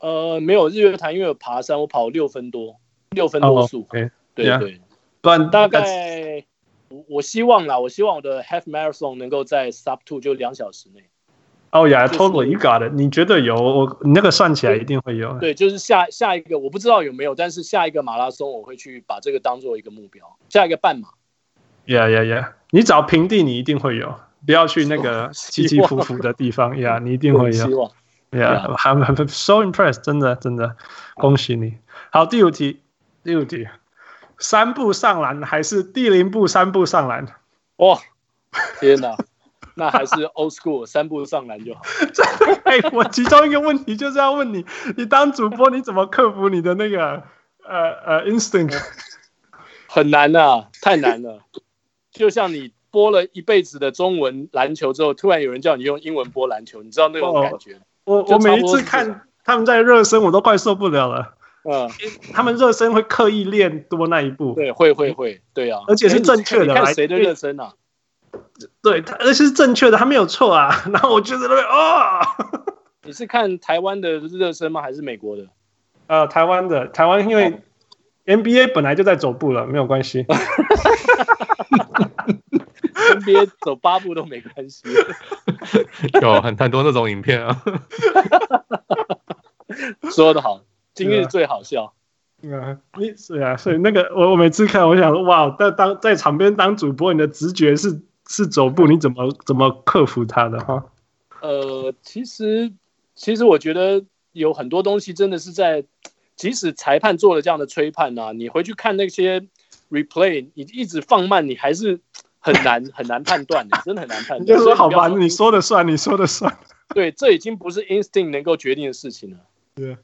呃，没有日月潭，因为有爬山，我跑六分多，六分多速。Oh, okay. 对对，不然大概我我希望啦，我希望我的 half marathon 能够在 sub two 就两小时内。哦呀，totally you got it，你觉得有？我你那个算起来一定会有。对，就是下下一个我不知道有没有，但是下一个马拉松我会去把这个当做一个目标。下一个半马。Yeah yeah yeah，你找平地你一定会有，不要去那个起起伏伏的地方。呀，你一定会有。Yeah，I'm I'm so impressed，真的真的，恭喜你。好，第五题，第五题，三步上篮还是第零步三步上篮？哇，天哪！那还是 old school，三步上篮就好。哎，我其中一个问题就是要问你，你当主播你怎么克服你的那个呃呃 instinct？很难啊，太难了。就像你播了一辈子的中文篮球之后，突然有人叫你用英文播篮球，你知道那种感觉？哦、我我每一次看他们在热身，我都快受不了了。嗯，他们热身会刻意练多那一步。对，会会会，对啊，而且是正确的。你看谁的热身啊？对，他而且是正确的，他没有错啊。然后我觉得那哦，你是看台湾的热身吗？还是美国的？呃，台湾的，台湾因为 NBA 本来就在走步了，没有关系。NBA 走八步都没关系。有很很多那种影片啊。说得好，今日最好笑。嗯，你是啊，所以那个我我每次看，我想说哇，在当在场边当主播，你的直觉是是走步，你怎么怎么克服他的哈？呃，其实其实我觉得有很多东西真的是在，即使裁判做了这样的吹判呐、啊，你回去看那些 replay，你一直放慢，你还是很难 很难判断的，真的很难判断。就说好吧，你说的算，你说的算。对，这已经不是 instinct 能够决定的事情了。对。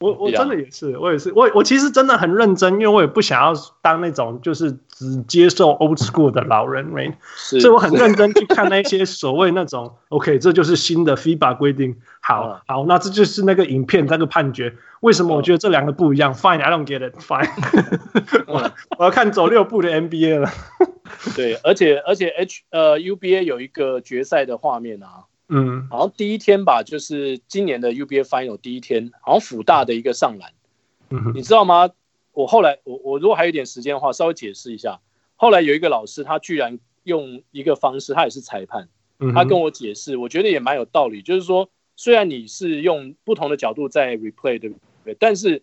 我我真的也是，我也是，我我其实真的很认真，因为我也不想要当那种就是只接受 old school 的老人，right? 所以我很认真去看那些所谓那种，OK，这就是新的 FIBA 规定，好好，那这就是那个影片那个判决，为什么我觉得这两个不一样？Fine，I don't get it，Fine，我我要看走六步的 NBA 了。对，而且而且 H 呃 UBA 有一个决赛的画面啊。嗯，好像第一天吧，就是今年的 UBA Final 第一天，好像辅大的一个上篮，嗯，你知道吗？我后来我我如果还有一点时间的话，稍微解释一下。后来有一个老师，他居然用一个方式，他也是裁判，他跟我解释，我觉得也蛮有道理。就是说，虽然你是用不同的角度在 replay，对不对？但是，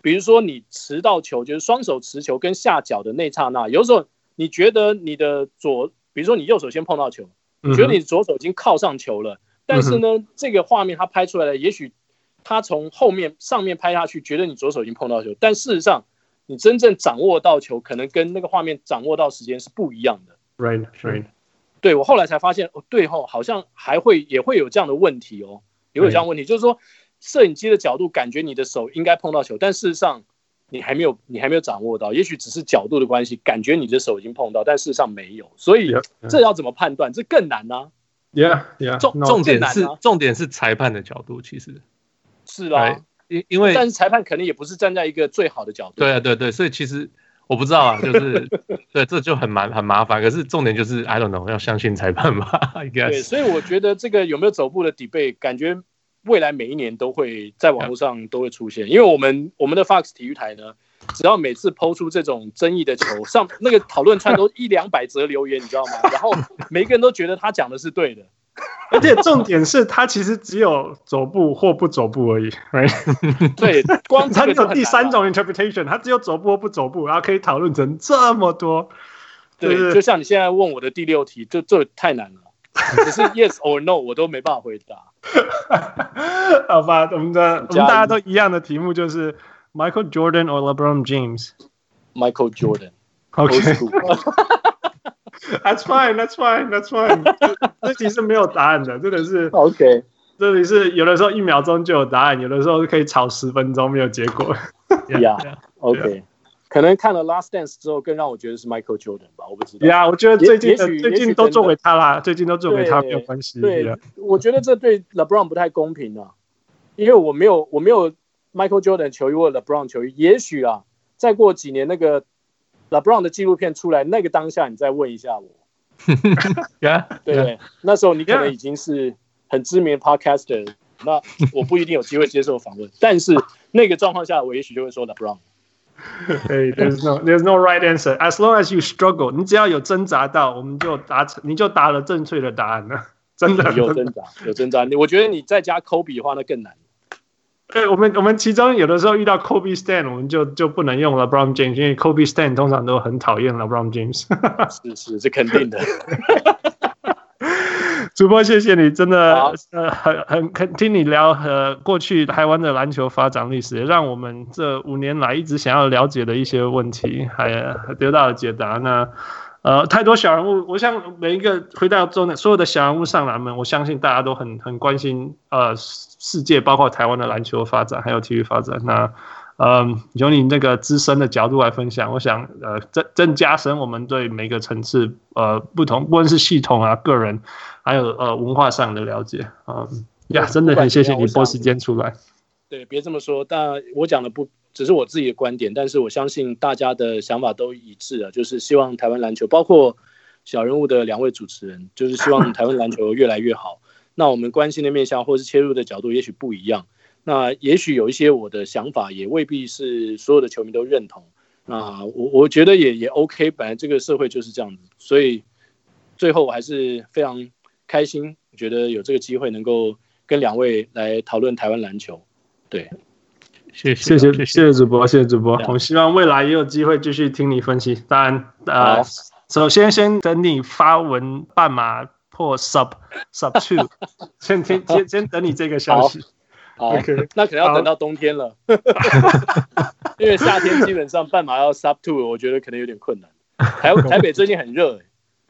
比如说你持到球，就是双手持球跟下脚的那刹那，有时候你觉得你的左，比如说你右手先碰到球。你觉得你左手已经靠上球了，但是呢，这个画面它拍出来的，也许他从后面上面拍下去，觉得你左手已经碰到球，但事实上你真正掌握到球，可能跟那个画面掌握到时间是不一样的。Right, right。对，我后来才发现，哦，对吼，好像还会也会有这样的问题哦，也会有这样的问题，就是说摄影机的角度感觉你的手应该碰到球，但事实上。你还没有，你还没有掌握到，也许只是角度的关系，感觉你的手已经碰到，但事实上没有，所以这要怎么判断？这更难呢、啊。Yeah, yeah。重重点是重点是裁判的角度，其实是啦，因因为但是裁判肯定也不是站在一个最好的角度。对啊，对对，所以其实我不知道啊，就是对，这就很麻很麻烦。可是重点就是 I don't know，要相信裁判吧。对，所以我觉得这个有没有走步的 debate，感觉。未来每一年都会在网络上都会出现，因为我们我们的 Fox 体育台呢，只要每次抛出这种争议的球，上 那个讨论串都 一两百则留言，你知道吗？然后每个人都觉得他讲的是对的，而且重点是他其实只有走步或不走步而已。对，光他有第三种 interpretation，他只有走步或不走步，然后可以讨论成这么多。对，就像你现在问我的第六题，就这太难了。只是 yes or no 我都没办法回答。好吧，我们的我们大家都一样的题目就是 Michael Jordan or LeBron James？Michael Jordan。OK。That's fine. That's fine. That's fine. 这题是没有答案的，真的是。OK。这里是有的时候一秒钟就有答案，有的时候可以吵十分钟没有结果。Yeah. OK。可能看了《Last Dance》之后，更让我觉得是 Michael Jordan 吧，我不知道。呀，我觉得最近最近都做给他啦，最近都做给他没有关系。对，我觉得这对 LeBron 不太公平啊，因为我没有我没有 Michael Jordan 球衣或 LeBron 球衣。也许啊，再过几年那个 LeBron 的纪录片出来，那个当下你再问一下我。对，那时候你可能已经是很知名的 Podcaster，那我不一定有机会接受访问，但是那个状况下，我也许就会说 LeBron。Hey, there's no, there's no right answer. As long as you struggle，你只要有挣扎到，我们就达成，你就答了正确的答案了。真的有挣扎，有挣扎。你我觉得你再加 Kobe 的话，那更难。对，我们我们其中有的时候遇到 Kobe Stan，我们就就不能用 LeBron James，因为 Kobe Stan 通常都很讨厌 LeBron James。是是，是肯定的。主播，谢谢你，真的呃很很肯听你聊呃过去台湾的篮球发展历史，让我们这五年来一直想要了解的一些问题还得到了解答。那呃太多小人物，我想每一个回到中的所有的小人物上篮们，我相信大家都很很关心呃世界，包括台湾的篮球发展还有体育发展。那嗯，由你那个资深的角度来分享，我想呃增增加深我们对每个层次呃不同，不论是系统啊、个人，还有呃文化上的了解啊呀，真的很谢谢你拨时间出来。对，别这么说，但我讲的不只是我自己的观点，但是我相信大家的想法都一致啊，就是希望台湾篮球，包括小人物的两位主持人，就是希望台湾篮球越来越好。那我们关心的面向或是切入的角度也许不一样。那也许有一些我的想法也未必是所有的球迷都认同。那我我觉得也也 OK，本来这个社会就是这样子，所以最后我还是非常开心，觉得有这个机会能够跟两位来讨论台湾篮球。对，谢谢谢谢谢谢主播，谢谢主播。我希望未来也有机会继续听你分析。当然，呃，首先先等你发文半马破 sub sub two，先听先先等你这个消息。好，Okay. 那可能要等到冬天了，因为夏天基本上半马要 sub two，我觉得可能有点困难。台 台北最近很热，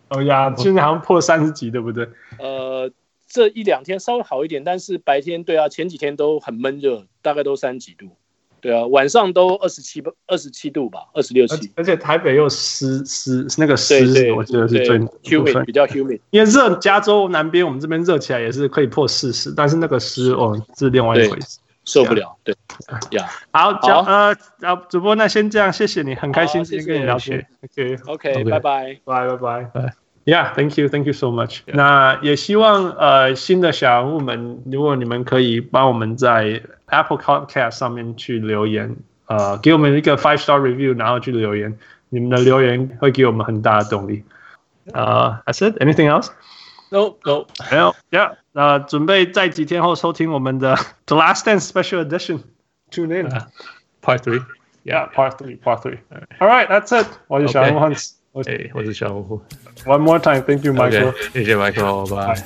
哦呀，今天好像破三十几，对不对？呃，这一两天稍微好一点，但是白天对啊，前几天都很闷热，大概都三十几度。对啊，晚上都二十七二十七度吧，二十六七。而且台北又湿湿，那个湿，我觉得是最 humid 比较 humid。因为热，加州南边我们这边热起来也是可以破四十，但是那个湿哦是另外一回事，受不了。对呀，好，好呃，主播那先这样，谢谢你，很开心今天跟你聊天。OK，OK，拜拜，拜拜拜拜。Yeah，thank you，thank you so much。那也希望呃新的小人物们，如果你们可以帮我们在 Apple Podcast 上面去留言，呃，给我们一个 five star review，然后去留言，你们的留言会给我们很大的动力。呃，I said anything else？No，No，没有。Yeah，那准备在几天后收听我们的 The Last Dance Special Edition。Tune in，Part Three。Yeah，Part Three，Part Three。All right，that's it。我是小人物 Hans。哎，我是小人物。One more time，thank you，Michael。谢谢 Michael，拜。